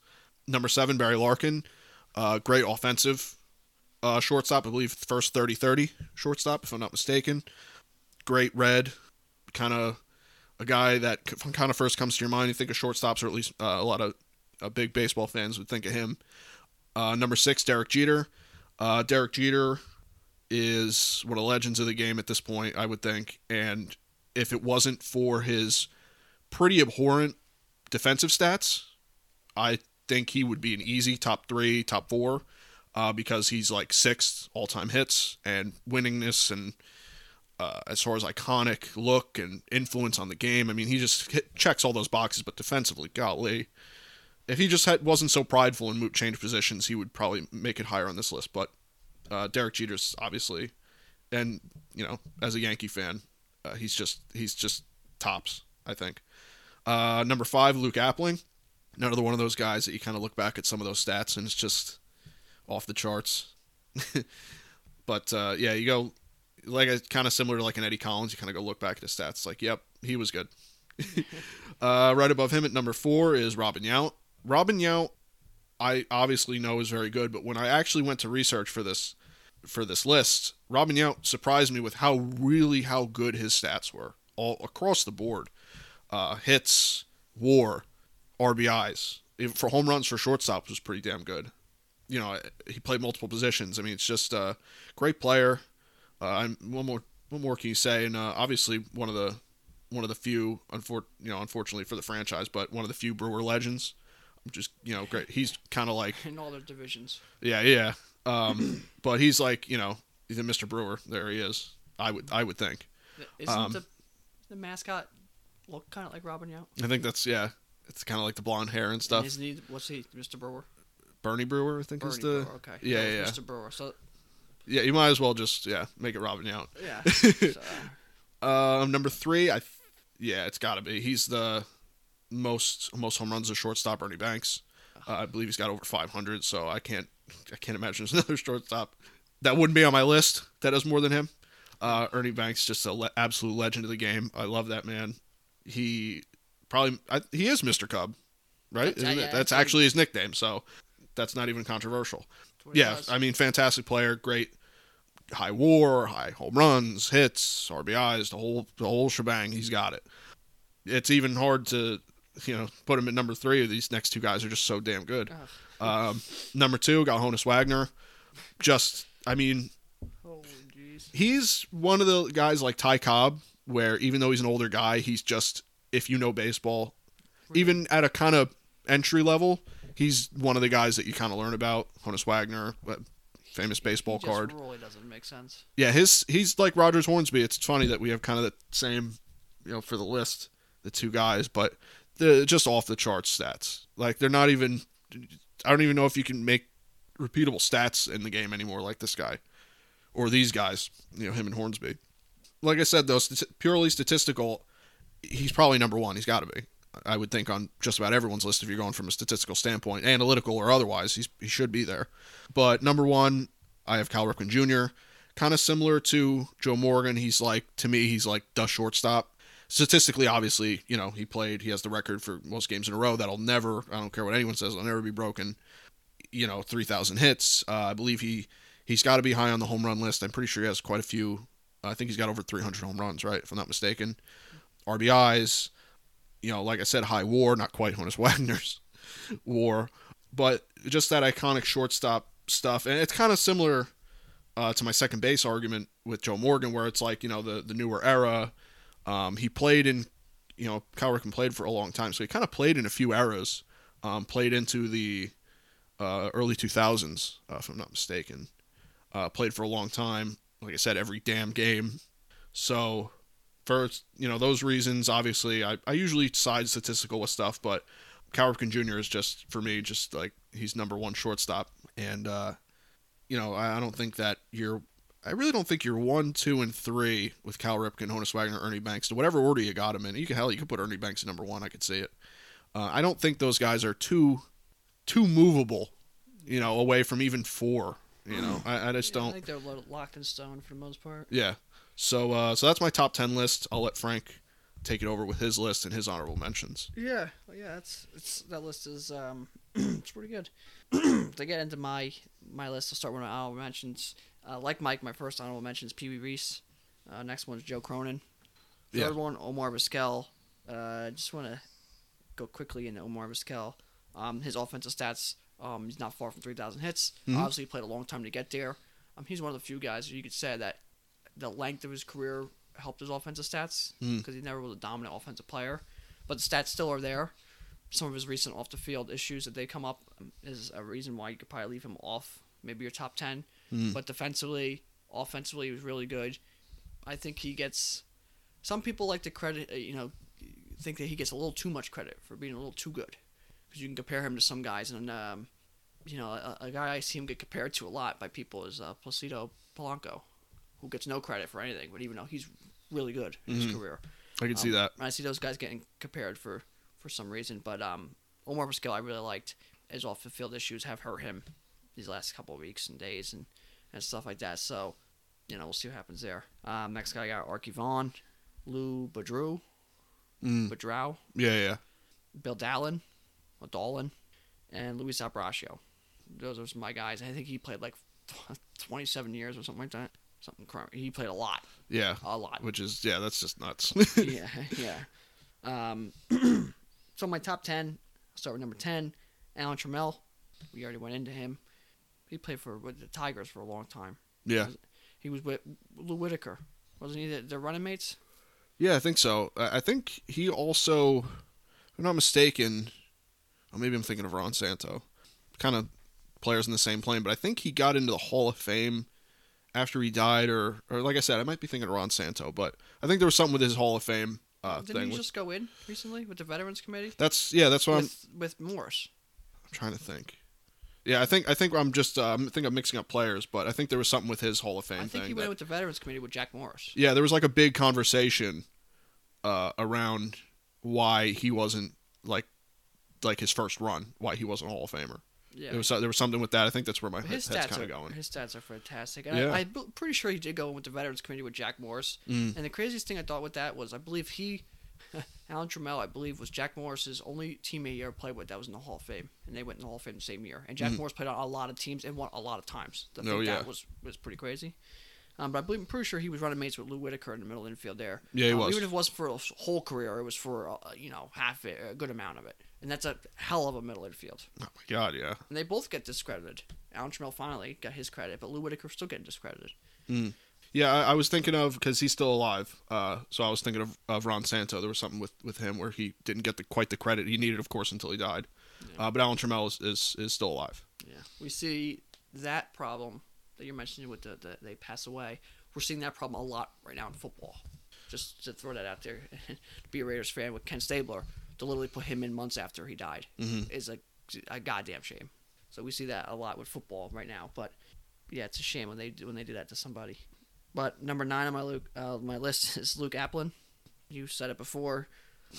Number seven, Barry Larkin. Uh, great offensive uh, shortstop. I believe first 30-30 shortstop, if I'm not mistaken. Great red, kind of a guy that kind of first comes to your mind. You think of shortstops, or at least uh, a lot of uh, big baseball fans would think of him. Uh, number six, Derek Jeter. Uh, Derek Jeter is one of the legends of the game at this point, I would think. And if it wasn't for his pretty abhorrent defensive stats, I think he would be an easy top three, top four, uh, because he's like sixth all time hits and winningness and uh, as far as iconic look and influence on the game. I mean, he just hit, checks all those boxes, but defensively, golly. If he just had, wasn't so prideful and moot change positions, he would probably make it higher on this list. But uh, Derek Jeter's obviously, and you know, as a Yankee fan, uh, he's just he's just tops. I think. Uh, number five, Luke Appling. Another one of those guys that you kind of look back at some of those stats and it's just off the charts. but uh, yeah, you go like a kind of similar to like an Eddie Collins. You kind of go look back at his stats. Like, yep, he was good. uh, right above him at number four is Robin Yount. Robin Yount, I obviously know is very good, but when I actually went to research for this for this list, Robin Yount surprised me with how really how good his stats were all across the board. Uh, hits, WAR, RBIs. Even for home runs for shortstops was pretty damn good. You know, he played multiple positions. I mean, it's just a great player. Uh, I'm one more what more can you say? And uh, obviously one of the one of the few, unfor- you know, unfortunately for the franchise, but one of the few Brewer legends. Just you know, great. He's kind of like in all their divisions. yeah, yeah. Um, but he's like you know, he's a Mr. Brewer. There he is. I would I would think. Isn't Um, the the mascot look kind of like Robin Yount? I think that's yeah. It's kind of like the blonde hair and And stuff. Isn't he? What's he? Mr. Brewer. Bernie Brewer, I think Bernie is the Brewer. Okay. yeah, yeah, yeah. Mr. Brewer. So yeah. You might as well just yeah make it Robin Yount. yeah. so, Um, number three, I th- yeah, it's got to be. He's the most most home runs as shortstop. Ernie Banks, uh, I believe he's got over 500. So I can't I can't imagine there's another shortstop that wouldn't be on my list that has more than him. Uh, Ernie Banks, just a le- absolute legend of the game. I love that man. He probably I, he is Mr. Cub, right? That's- Isn't yeah, it? That's actually his nickname. So that's not even controversial. that's what he Yeah, does. I mean, fantastic player, great high WAR, high home runs, hits, RBIs, the whole the whole shebang. He's got it. It's even hard to you know put him at number three. These next two guys are just so damn good. Ugh. Um, number two, got Honus Wagner. Just, I mean, jeez. he's one of the guys like Ty Cobb, where even though he's an older guy, he's just if you know baseball, even at a kind of entry level, he's one of the guys that you kind of learn about. Honus Wagner, famous baseball He card. Really doesn't make sense. Yeah, his he's like Rogers Hornsby. It's funny that we have kind of the same you know, for the list, the two guys, but they're just off the charts stats. Like they're not even. I don't even know if you can make repeatable stats in the game anymore, like this guy or these guys. You know, him and Hornsby. Like I said, though, st- purely statistical, he's probably number one. He's got to be. I would think on just about everyone's list if you're going from a statistical standpoint, analytical or otherwise, he's, he should be there. But number one, I have Cal Ripken Jr. Kind of similar to Joe Morgan. He's like to me, he's like the shortstop. Statistically, obviously, you know he played. He has the record for most games in a row. That'll never. I don't care what anyone says. It'll never be broken. You know, three thousand hits. Uh, I believe he he's got to be high on the home run list. I'm pretty sure he has quite a few. I think he's got over 300 home runs, right? If I'm not mistaken. RBIs, you know, like I said, high WAR, not quite Honus Wagner's WAR, but just that iconic shortstop stuff, and it's kind of similar uh, to my second base argument with Joe Morgan, where it's like you know the the newer era. Um, he played in, you know, Cal Ripken played for a long time, so he kind of played in a few eras. Um, played into the uh, early 2000s, uh, if I'm not mistaken. Uh, played for a long time. Like I said, every damn game. So for you know those reasons, obviously, I, I usually side statistical with stuff, but Cal Ripken Jr. is just for me just like he's number one shortstop, and uh, you know I, I don't think that you're. I really don't think you're one, two, and three with Cal Ripken, Honus Wagner, Ernie Banks. To whatever order you got him in, you can hell you could put Ernie Banks at number one. I could see it. Uh, I don't think those guys are too too movable, you know, away from even four. You know, I, I just Yeah, don't. think they're locked in stone for the most part. Yeah. So uh, so that's my top ten list. I'll let Frank take it over with his list and his honorable mentions. Yeah, well, yeah, that's it's that list is um it's pretty good. to get into my my list, I'll start with my honorable mentions. Uh, like Mike, my first honorable mention is Pee Wee Reese. Uh, next one is Joe Cronin. Third Yeah. one, Omar Vizquel. Uh, just want to go quickly into Omar Vizquel. Um, his offensive stats, um, he's not far from 3,000 hits. Mhm. Obviously, he played a long time to get there. Um, he's one of the few guys you could say that the length of his career helped his offensive stats Mm. because he never was a dominant offensive player. But the stats still are there. Some of his recent off the field issues that they come up um, is a reason why you could probably leave him off maybe your top 10. Mm. But defensively, offensively, he was really good. I think he gets. Some people like to credit, uh, you know, think that he gets a little too much credit for being a little too good, because you can compare him to some guys, and um, you know, a, a guy I see him get compared to a lot by people is uh, Placido Polanco, who gets no credit for anything, but even though he's really good in his Mhm. career, I can see um, that. I see those guys getting compared for for some reason, but um, Omar Vizquel I really liked. His off the field issues have hurt him these last couple of weeks and days and, and stuff like that. So, you know, we'll see what happens there. Um, next guy I got Arky Vaughan, Lou Badrew, Mm. Badrow, Yeah, yeah. Bill Dahlen, or Dolan, and Luis Aparicio. Those are my guys. I think he played like 27 years or something like that. Something crazy. He played a lot, Yeah. a lot. Which is yeah, that's just nuts. yeah, yeah. Um, so my top ten. I'll start with number ten, Alan Trammell. We already went into him. He played for with the Tigers for a long time. yeah. He was with Lou Whitaker, wasn't he? The, the running mates. Yeah, I think so. I I think he also, if I'm not mistaken, or maybe I'm thinking of Ron Santo, kind of players in the same plane, but I think he got into the Hall of Fame after he died, or or like I said, I might be thinking of Ron Santo, but I think there was something with his Hall of Fame uh, Didn't thing. he just go in recently with the Veterans Committee? that's yeah, that's what I'm, with with Morris. I'm trying to think. Yeah, I think I think I'm just uh, I think I'm mixing up players, but I think there was something with his Hall of Fame I think he went in with the Veterans Committee with Jack Morris. yeah, there was like a big conversation uh, around why he wasn't like like his first run, why he wasn't a Hall of Famer. Yeah. There was there was something with that. I think that's where my his head's stats kind are of going. his stats are fantastic. And Yeah. I, I'm pretty sure he did go in with the Veterans Committee with Jack Morris. Mm. And the craziest thing I thought with that was I believe he, Alan Trammell, I believe was Jack Morris's only teammate he ever played with that was in the Hall of Fame, and they went in the Hall of Fame the same year. And Jack Mhm. Morris played on a lot of teams and won a lot of times. I Oh, yeah. that was was pretty crazy. Um, but I believe I'm pretty sure he was running mates with Lou Whitaker in the middle infield there. Yeah, he Um, was. Even if it wasn't for a whole career, it was for uh, you know half it, a good amount of it, and that's a hell of a middle infield. Oh my god, yeah. And they both get discredited. Alan Trammell finally got his credit, but Lou Whitaker still getting discredited. Yeah, I, I was thinking of because he's still alive. Uh, so I was thinking of, of Ron Santo. There was something with, with him where he didn't get the quite the credit he needed, of course, until he died. Uh, but Alan Trammell is, is is still alive. Yeah, we see that problem that you're mentioning with the, the they pass away. We're seeing that problem a lot right now in football. Just to throw that out there, be a Raiders fan with Ken Stabler to literally put him in months after he died Mhm. is a, a goddamn shame. So we see that a lot with football right now. But yeah, it's a shame when they when they do that to somebody. But number nine on my Luke uh, my list is Luke Appling. You said it before.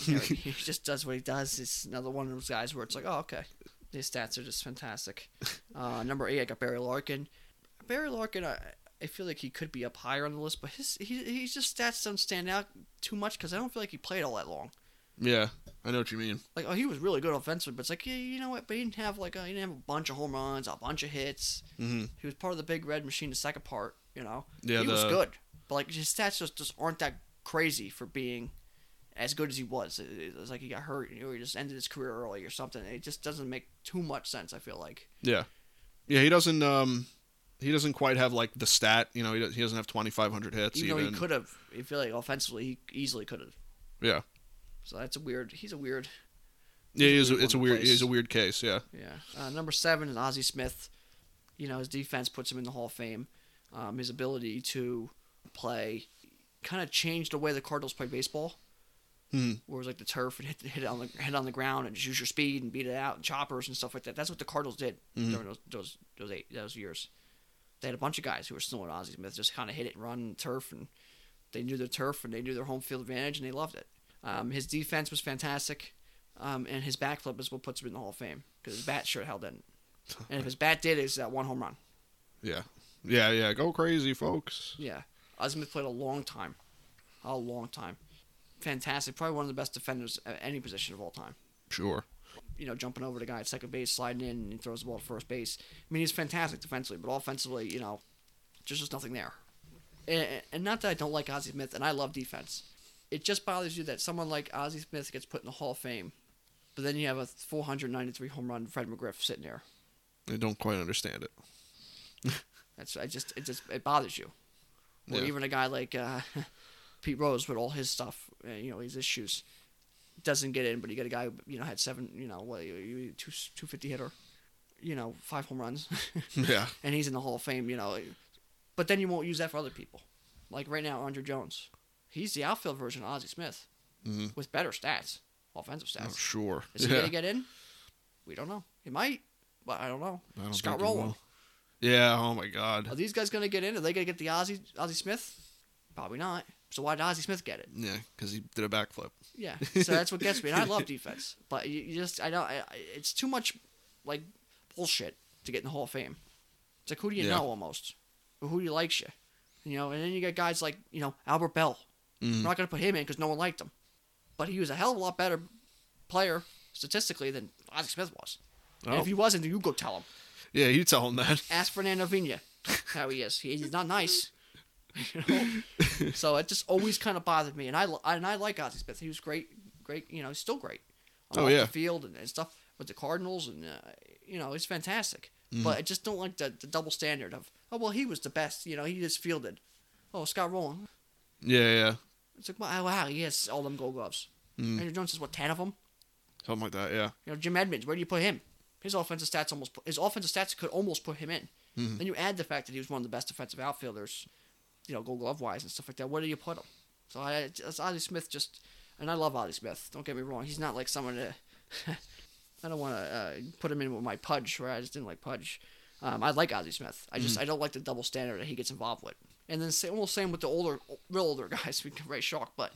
You know, he just does what he does. It's another one of those guys where it's like, oh, okay, his stats are just fantastic. Uh, number eight, I got Barry Larkin. Barry Larkin, I, I feel like he could be up higher on the list, but his he, he's just stats don't stand out too much because I don't feel like he played all that long. Yeah, I know what you mean. Like, oh, he was really good offensively, but it's like, yeah, you know what? But he didn't have like a, he didn't have a bunch of home runs, a bunch of hits. hmm He was part of the big red machine, the second part. You know, Yeah, he was good, but like his stats just, just aren't that crazy for being as good as he was. It, it was like he got hurt, or he just ended his career early or something. It just doesn't make too much sense. I feel like. Yeah, yeah. He doesn't. Um, he doesn't quite have like the stat. You know, he, doesn't, he doesn't have twenty five hundred hits. Even, Even, though he could have, I feel like offensively he easily could have. Yeah. So that's a weird. He's a weird. Yeah, he he's is. a it's a weird. He's a weird case. Yeah. Yeah. Uh, number seven is Ozzie Smith. You know, his defense puts him in the Hall of Fame. Um, his ability to play kind of changed the way the Cardinals play baseball. Hmm. Where it was like the turf and hit, hit it on the hit on the ground and just use your speed and beat it out and choppers and stuff like that. That's what the Cardinals did Mhm. during those those those eight those years. They had a bunch of guys who were still in Ozzie Smith, just kind of hit it and run turf, and they knew their turf and they knew their home field advantage and they loved it. Um, his defense was fantastic, um, and his backflip is what puts him in the Hall of Fame because his bat sure hell didn't. And if his bat did, it's that one home run. Yeah. Yeah. Yeah. Go crazy, folks. Yeah, Ozzie Smith played a long time, a long time. Fantastic, probably one of the best defenders at any position of all time. Sure. you know, jumping over the guy at second base, sliding in, and he throws the ball to first base. I mean, he's fantastic defensively, but offensively, you know, there's just nothing there. And, and not that I don't like Ozzie Smith, and I love defense. It just bothers you that someone like Ozzie Smith gets put in the Hall of Fame, but then you have a 493 home run Fred McGriff sitting there. I don't quite understand it. That's I just it just it bothers you. Or Yeah. even a guy like uh, Pete Rose with all his stuff, uh, you know, his issues, doesn't get in. But you got a guy who you know had seven, you know, what two two fifty hitter, you know, five home runs, Yeah. and he's in the Hall of Fame, you know. But then you won't use that for other people, like right now, Andruw Jones. He's the outfield version of Ozzie Smith hmm with better stats, offensive Oh, stats. sure. Is he yeah. gonna get in? We don't know. He might, but I don't know. I don't Scott Rolen. Yeah. Oh my God. Are these guys gonna get in? Are they gonna get the Ozzie Ozzie Smith? Probably not. So why did Ozzie Smith get it? Yeah, because he did a backflip. Yeah. So that's what gets me. And I love defense, but you, you just I don't. I, it's too much like bullshit to get in the Hall of Fame. It's like who do you Yeah. know almost, or who do you likes you, you know? And then you got guys like you know Albert Belle. Mhm. I'm not gonna put him in because no one liked him, but he was a hell of a lot better player statistically than Ozzie Smith was. Oh. if he wasn't, you go tell him. Yeah, you tell him that. Ask Fernando Vina how he is. He- He's not nice. You know? so it just always kind of bothered me, and I and I like Ozzie Smith. He was great, great. You know, he's still great. on Oh, yeah. the field and, and stuff with the Cardinals, and uh, you know, it's fantastic. Mm-hmm. But I just don't like the, the double standard of oh well, he was the best. You know, he just fielded. Oh, Scott Rolen. Yeah, yeah. It's like wow, wow, he has all them Gold Gloves. Mm. Andruw Jones has what ten of them. Something like that. Yeah. You know, Jim Edmonds, where do you put him? His offensive stats almost his offensive stats could almost put him in. Mhm. Then you add the fact that he was one of the best defensive outfielders, you know, Gold Glove wise and stuff like that. Where do you put him? So I, just, Ozzie Smith just, and I love Ozzie Smith. Don't get me wrong. He's not like someone to. I don't want to uh, put him in with my Pudge, where I just didn't like Pudge. Um, I like Ozzie Smith. I just I don't like the double standard that he gets involved with. And then same, almost same with the older, real older guys. We can Ray Schalk, but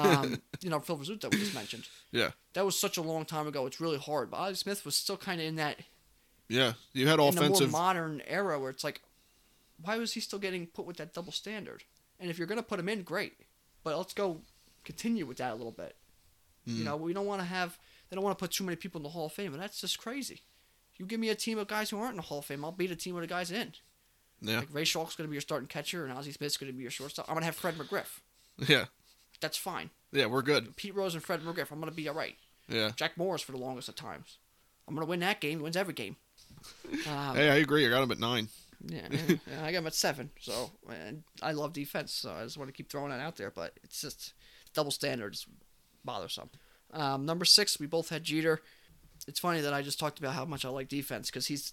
um, you know Phil Rizzuto we just mentioned Yeah. that was such a long time ago. It's really hard. But Ozzie Smith was still kind of in that Yeah. You had in the offensive. more modern era where it's like, why was he still getting put with that double standard? And if you're gonna put him in, great. But let's go continue with that a little bit. You Mm. know, we don't want to have they don't want to put too many people in the Hall of Fame, and that's just crazy. You give me a team of guys who aren't in the Hall of Fame, I'll beat a team of the guys in. Yeah. Like Ray Schalk's gonna be your starting catcher, and Ozzie Smith's gonna be your shortstop. I'm gonna have Fred McGriff. Yeah. That's fine. Yeah. We're good. Pete Rose and Fred McGriff. I'm gonna be all right. Yeah. Jack Morris for the longest of times. I'm gonna win that game. He wins every game. Um, Hey, I agree. I got him at nine. yeah, yeah, I got him at seven. So and I love defense, so I just want to keep throwing that out there. But it's just double standards bothersome. Um, number six, we both had Jeter. It's funny that I just talked about how much I like defense because he's,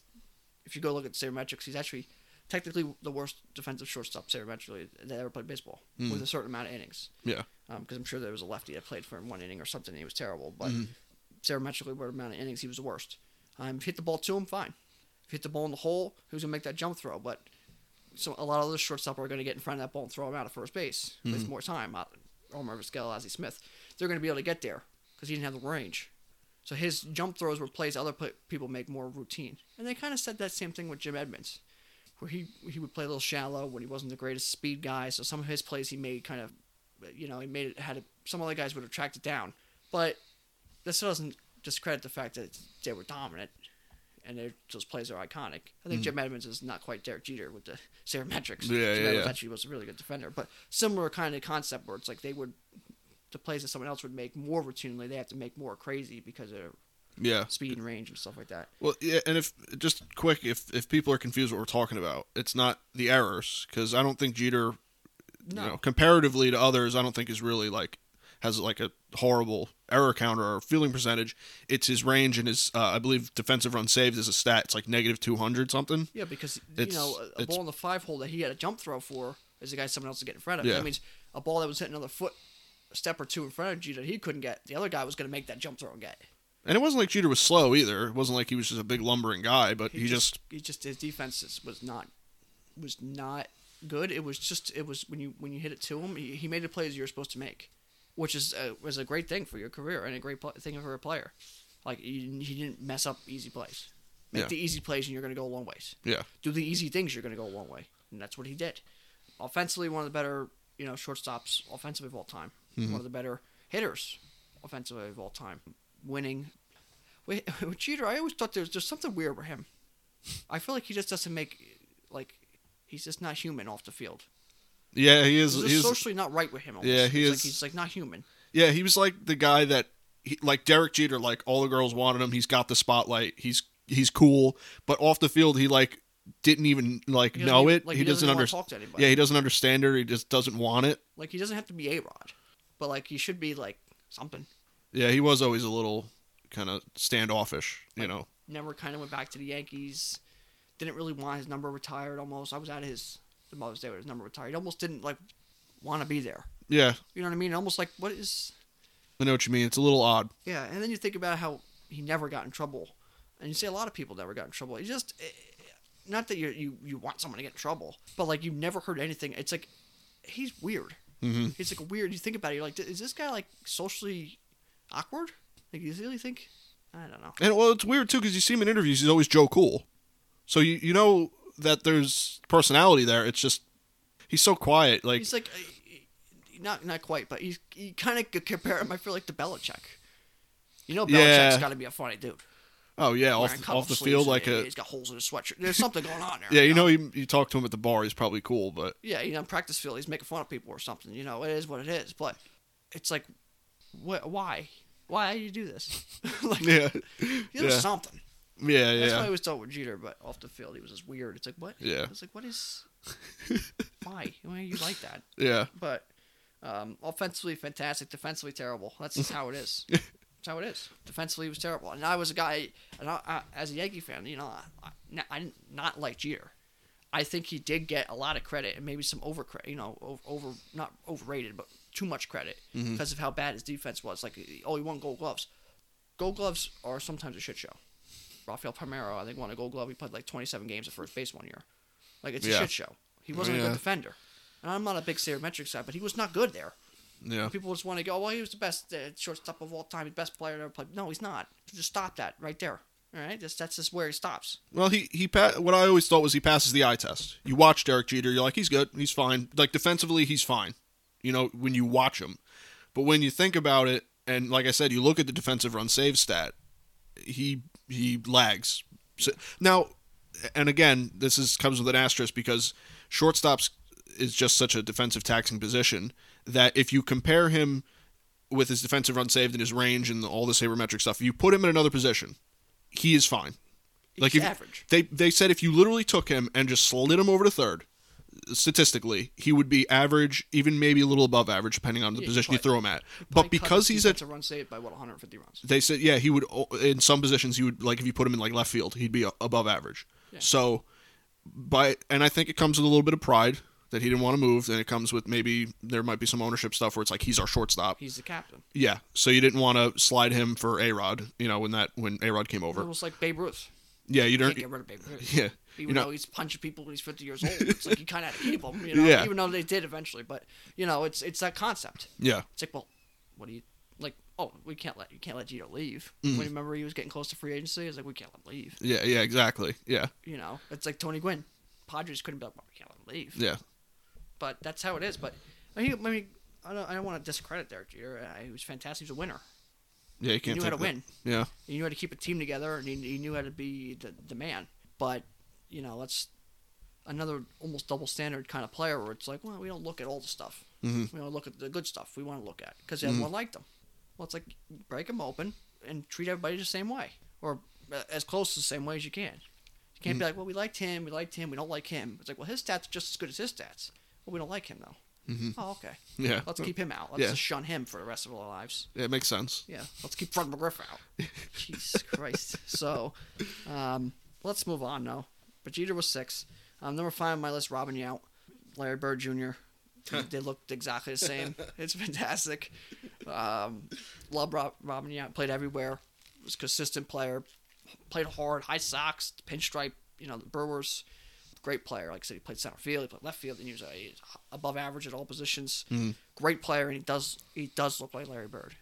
if you go look at sabermetrics, he's actually technically the worst defensive shortstop sabermetrically that ever played baseball with a certain amount of innings. Yeah. Because I'm sure there was a lefty that played for him one inning or something. and He was terrible, but Mm-hmm. sabermetrically, what amount of innings he was the worst. Um, if hit the ball to him, fine. If you hit the ball in the hole, who's gonna make that jump throw? But so a lot of those shortstop are gonna get in front of that ball and throw him out at first base Mm-hmm. with more time. Uh, Omar Vizquel, Ozzie Smith, they're gonna be able to get there because he didn't have the range. So his jump throws were plays other people make more routine. And they kind of said that same thing with Jim Edmonds, where he he would play a little shallow when he wasn't the greatest speed guy. So some of his plays he made kind of, you know, he made it had a, some other guys would have tracked it down. But this doesn't discredit the fact that they were dominant and they're- those plays are iconic. I think mm-hmm. Jim Edmonds is not quite Derek Jeter with the sabermetrics. Yeah, Jim yeah, Edmonds yeah. actually was a really good defender, but similar kind of concept where it's like they would the plays that someone else would make more routinely, they have to make more crazy because of their Yeah. speed and range and stuff like that. Well, yeah, and if just quick, if if people are confused what we're talking about, it's not the errors because I don't think Jeter, No. you know, comparatively to others, I don't think is really like has like a horrible error counter or fielding percentage. It's his range and his, uh, I believe, defensive run saved is a stat. It's like negative two hundred something. Yeah, because you It's- know a, a ball in the five hole that he had a jump throw for is the guy someone else to get in front of. Yeah. That means a ball that was hitting another foot, a step or two in front of Jeter, he couldn't get. The other guy was going to make that jump throw and get. And it wasn't like Jeter was slow either. It wasn't like he was just a big lumbering guy, but he, just, he just his defense was not was not good. It was just it was when you when you hit it to him, he, he made the plays you're supposed to make, which is a, was a great thing for your career and a great pl- thing for a player. Like he, he didn't mess up easy plays. Make Yeah. the easy plays and you're going to go a long ways. yeah, Do the easy things, you're going to go a long way, and that's what he did. Offensively, one of the better you know shortstops offensively of all time. Mm-hmm. One of the better hitters offensively of all time. Winning. With, with Jeter, I always thought there was there's something weird with him. I feel like he just doesn't make like he's just not human off the field. yeah, he is. It's He socially not right with him. Almost. Yeah, he It's is- Like, he's like not human. Yeah, he was like the guy that, he, like Derek Jeter, like all the girls wanted him. He's got the spotlight. He's he's cool, but off the field, he like didn't even like know even- it. like, he, he doesn't doesn't understand. talk to anybody. Yeah, he doesn't understand it. He just doesn't want it. Like he doesn't have to be a Rod, but like he should be like something. Yeah, he was always a little kind of standoffish. You know. never kind of went back to the Yankees. Didn't really want his number retired. Almost, I was at his the Mother's Day with his number retired. He almost didn't like want to be there. Yeah, You know what I mean? Almost like what is? I know what you mean. It's a little odd. Yeah, and then you think about how he never got in trouble, and you say a lot of people never got in trouble. He just, eh, not that you you you want someone to get in trouble, but like you never heard anything. It's like he's weird. hmm He's like weird. You think about it, you're like, is this guy like socially awkward? Like, you really think? I don't know. And well, it's weird too because you see him in interviews. He's always Joe Cool, so you you know that there's personality there. It's just he's so quiet. Like He's like, uh, not not quite, but he's he kind of compare him. I feel like to Belichick. You know, Belichick's Yeah. got to be a funny dude. oh yeah, off off the field like a he's got holes in his sweatshirt. There's something going on there. yeah. You know, you, you talk to him at the bar. He's probably cool, but yeah, you know, practice field, he's making fun of people or something. You know, it is what it is. But it's like, wh- why? Why do you do this? like, yeah, there's yeah. something. yeah, That's why I yeah. always thought with Jeter, but off the field, he was just weird. It's like, what? Yeah. It's like, what is. why? Why are you like that? Yeah, But um, offensively, fantastic. Defensively, terrible. That's just how it is. That's how it is. Defensively, he was terrible. And I was a guy, and I, I, as a Yankee fan, you know, I, I, I didn't not like Jeter. I think he did get a lot of credit and maybe some over credit, you know, over, over not overrated, but too much credit because of how bad his defense was. Like, oh, he won Gold Gloves. Gold Gloves are sometimes a shit show. Rafael Palmeiro, I think, won a Gold Glove. He played like 27 games at first base one year. Like, it's a Yeah. shit show. He wasn't a good defender. And I'm not a big sabermetrics guy, but he was not good there. yeah. People just want to go, well, he was the best uh, shortstop of all time, the best player to ever played. No, he's not. Just stop that right there. All right, just that's just where he stops. Well, he he pa- what I always thought was he passes the eye test. You watch Derek Jeter, you're like he's good, he's fine. Like defensively, he's fine. You know when you watch him, but when you think about it, and like I said, you look at the defensive run save stat, he he lags. So, now, and again, this is comes with an asterisk because shortstops is just such a defensive taxing position that if you compare him with his defensive run saved and his range and all the sabermetric stuff, if you put him in another position, he is fine. Like He's if average. they they said if you literally took him and just slid him over to third, statistically he would be average, even maybe a little above average, depending on the Yeah, position you throw him at. But because he's at, a run saved by what 150 runs. they said yeah he would in some positions he would like if you put him in like left field he'd be above average. Yeah. So But and I think it comes with a little bit of pride that he didn't want to move, and it comes with maybe there might be some ownership stuff where it's like he's our shortstop. He's the captain. Yeah, so you didn't want to slide him for A Rod, you know, when that when A Rod came over. Almost like Babe Ruth. Yeah, you don't. get rid of Babe Ruth. Yeah, Even you know, though he's punching people when he's 50 years old, it's like you kind of had to keep him, you know. Yeah. Even though they did eventually, but you know, it's it's that concept. yeah, It's like, well, what do you like? Oh, we can't let you can't let Jeter leave. Mm-hmm. When you remember he was getting close to free agency, it's like we can't let him leave. yeah, yeah, exactly. Yeah, You know, it's like Tony Gwynn. Padres couldn't be like, well, we can't let him leave. yeah, But that's how it is. But I mean, I, mean, I don't I don't want to discredit Derek Jeter. Uh, he was fantastic. He was a winner. yeah. He can't knew how to that. win. Yeah, He knew how to keep a team together, and he, he knew how to be the, the man. But you know, that's another almost double standard kind of player where it's like, well, we don't look at all the stuff. Mhm. We don't look at the good stuff. We want to look at because Mm-hmm. everyone liked him. Well, it's like break them open and treat everybody the same way, or uh, as close to the same way as you can. You can't Mm-hmm. be like, well, we liked him, we liked him, we don't like him. It's like, well, his stats are just as good as his stats. Well, we don't like him though. Mhm. Oh, okay. yeah. Let's keep him out. Let's Yeah. just shun him for the rest of our lives. Yeah, it makes sense. Yeah, let's keep Fred McGriff out. Jesus Christ. So, um, let's move on now. But Jeter was six. Um, number five on my list, Robin Yount, Larry Bird Jr. they looked exactly the same. It's fantastic. Um, love Rob, Robin Yount. Played everywhere. Was a consistent player. Played hard. High socks. Pinstripe. You know the Brewers. Great player. Like I said, he played center field. He played left field. And he was uh, above average at all positions. Great player, and he does he does look like Larry Bird.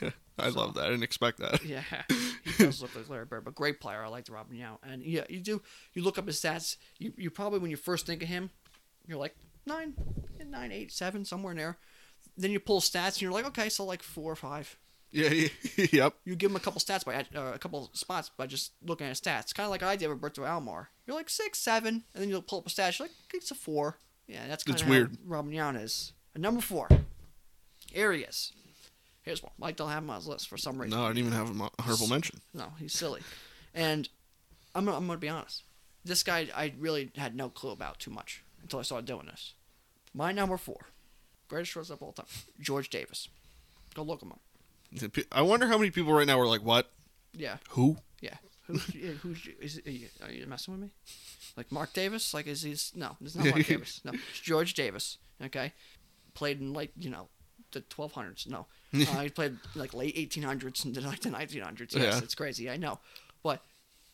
I love that. I didn't expect that. Yeah, he does look like Larry Bird, but great player. I like Robin Yount, and yeah, you do. You look up his stats. You you probably when you first think of him, you're like nine, nine, eight, seven, somewhere in there. Then you pull stats, and you're like, okay, so like four or five. Yeah, yeah, yep. You give him a couple stats by uh, a couple spots by just looking at his stats. Kind of like I did with Roberto Alomar. You're like six, seven, and then you'll pull up a stat. You're like, it's a four. Yeah, that's kind of weird. Robin Yount is. And number four, is. Here's one. Mike don't have him on his list for some reason. No, I didn't even have a honorable mention. No, he's silly. And I'm I'm gonna be honest. This guy I really had no clue about too much until I started doing this. My number four, greatest shortstop of all time, George Davis. Go look him up. I wonder how many people right now are like, "What? Yeah, Who?" yeah. Who's who's is are you, are you messing with me? Like Mark Davis? Like is he's no? It's not Mark Davis. No, it's George Davis. Okay, played in like you know the 1200s. No, uh, he played like late 1800s and then like the 1900s. Yes, Yeah. it's crazy. I know, but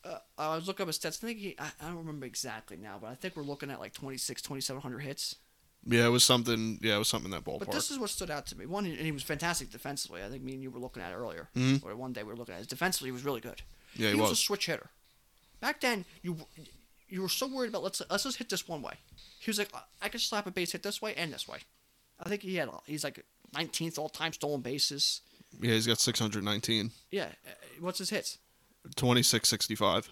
uh, I was looking up his stats. I think he, I, I don't remember exactly now, but I think we're looking at like 26, 2700 hits. Yeah, it was something. Yeah, it was something in that ballpark. But this is what stood out to me. One, and he was fantastic defensively. I think me and you were looking at it earlier. Mhm. Or one day we were looking at it. Defensively, he was really good. yeah, he, he was. was. a switch hitter. Back then, you you were so worried about let's let's just hit this one way. He was like, I can slap a base hit this way and this way. I think he had he's like 19th all time stolen bases. Yeah, he's got 619, Yeah, uh, what's his hits? 2665.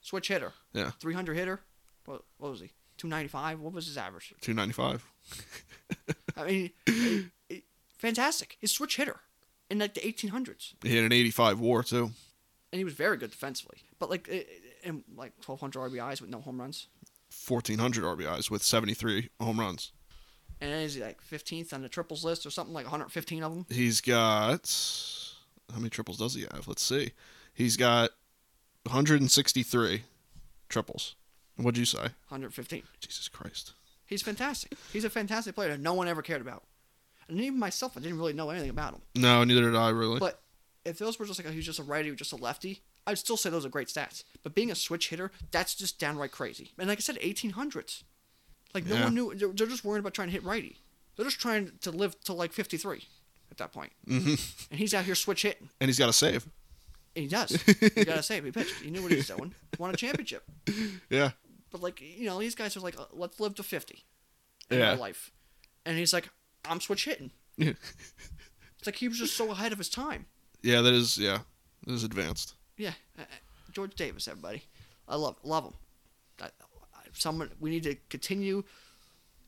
Switch hitter, Yeah, 300 hitter. What, what was he? 295. What was his average? 295. I mean, it- it- fantastic. His switch hitter in like the 1800s, He had an 85 WAR too. and he was very good defensively. But like, uh, and like 1,200 RBIs with no home runs. 1400 RBIs with 73 home runs. And is he like 15th on the triples list or something like 115 of them? He's got how many triples does he have? Let's see. He's got 163 triples. What'd you say? 115. Jesus Christ. He's fantastic. He's a fantastic player that no one ever cared about. And even myself, I didn't really know anything about him. No, neither did I really. But if those were just like, oh, he's just a righty or just a lefty, I'd still say those are great stats. But being a switch hitter, that's just downright crazy. And like I said, 1800s. Like, no Yeah. one knew. They're, just worried about trying to hit righty. They're just trying to live to like 53 at that point. hmm And he's out here switch hitting. And he's got a save. And he does. you got a save. he pitched. He knew what he was doing. Won a championship. Yeah. But like, you know, these guys are like, uh, let's live to 50 in Yeah. life. And he's like, I'm switch hitting. Yeah. It's like he was just so ahead of his time. Yeah, that is yeah. That is advanced. Yeah, uh, uh, George Davis, everybody, I love love him. Someone we need to continue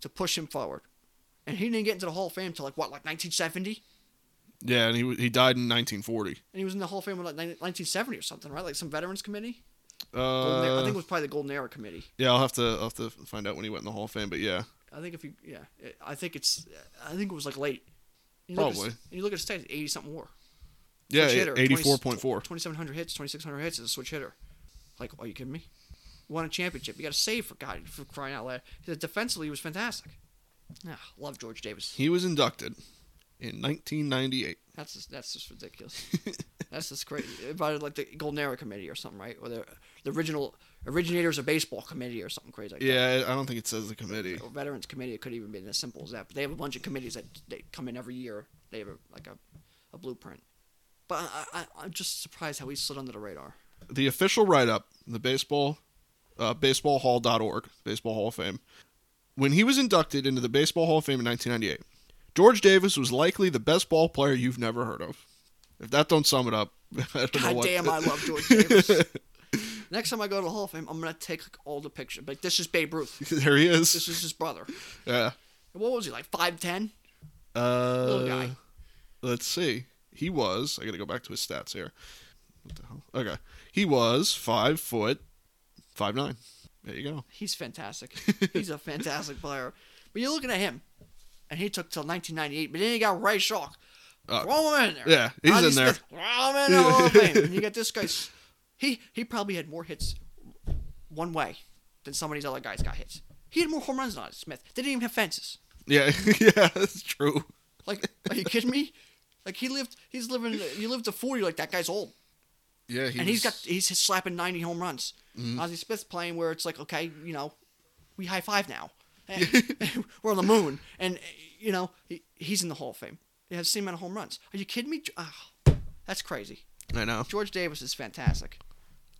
to push him forward. And he didn't get into the Hall of Fame until like what, like 1970? Yeah, and he he died in 1940. And he was in the Hall of Fame in like 1970 or something, right? Like some Veterans Committee. Era- I Uh, think it was probably the Golden Era Committee. yeah, I'll have to I'll have to find out when he went in the Hall of Fame, but yeah. I think if you, yeah, it- I think it's, I think it was like late. You look at his- Probably. and you look at his stats, 80 something war. Yeah, Switch hitter, 84.4. 2700 hits, 2600 hits as a switch hitter. Like, are you kidding me? Won a championship. You got to save for God for crying out loud. He said defensively he was fantastic. Ah, love George Davis. He was inducted in 1998. That's just, that's just ridiculous. that's just crazy. About like the Golden Era Committee or something, right? Or the the original originators of baseball committee or something crazy like that. Yeah, I don't think it says the committee. Or Veterans Committee. It could even been as simple as that. But they have a bunch of committees that they come in every year. They have a, like a, a blueprint. But I, I, I'm just surprised how he slid under the radar. The official write-up, the baseball, uh, baseballhall.org, Baseball Hall of Fame. When he was inducted into the Baseball Hall of Fame in 1998, George Davis was likely the best ball player you've never heard of. If that don't sum it up, I God what. damn, I love George Davis. Next time I go to the Hall of Fame, I'm gonna take like, all the pictures. Like this is Babe Ruth. there he is. This is his brother. Yeah. What was he like? Five ten? Uh, Little guy. Let's see. He was. I got to go back to his stats here. What the hell? Okay. He was five foot, five nine. There you go. He's fantastic. He's a fantastic player. But you're looking at him, and he took till 1998. But then you got Ray Schalk. Uh, Throw him in there. yeah, he's Ozzie in there. Smith, throw him in the Hall of Fame. And you got this guy. He he probably had more hits one way than some of these other guys got hits. He had more home runs than Ozzie Smith. They didn't even have fences. Yeah, yeah, that's true. Like, are you kidding me? Like he lived, he's living. You lived to 40. Like that guy's old. Yeah, he and he's got he's slapping 90 home runs. Mm-hmm. Ozzie Smith's playing where it's like, okay, you know, we high five now. We're on the moon, and you know he, he's in the Hall of Fame. He has the same amount of home runs. Are you kidding me? Oh, that's crazy. I know. George Davis is fantastic.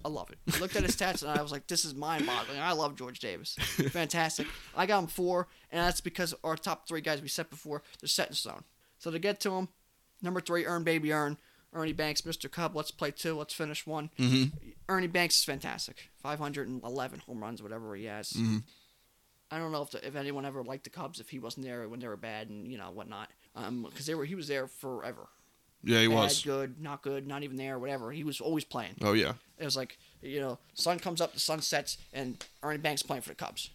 I love it. I looked at his stats and I was like, this is mind boggling. I love George Davis. Fantastic. I got him four, and that's because our top three guys we set before, they're set in stone. So to get to him, number three, Earn Baby Earn. Ernie Banks, Mr. Cub, let's play two. Let's finish one. Mm-hmm. Ernie Banks is fantastic. 511 home runs, whatever he has. Mm-hmm. I don't know if the, if anyone ever liked the Cubs if he wasn't there when they were bad and you know whatnot. Um, because they were he was there forever. Yeah, he bad, was. good, not good, not even there, whatever. He was always playing. Oh yeah. It was like, you know, sun comes up, the sun sets, and Ernie Banks playing for the Cubs.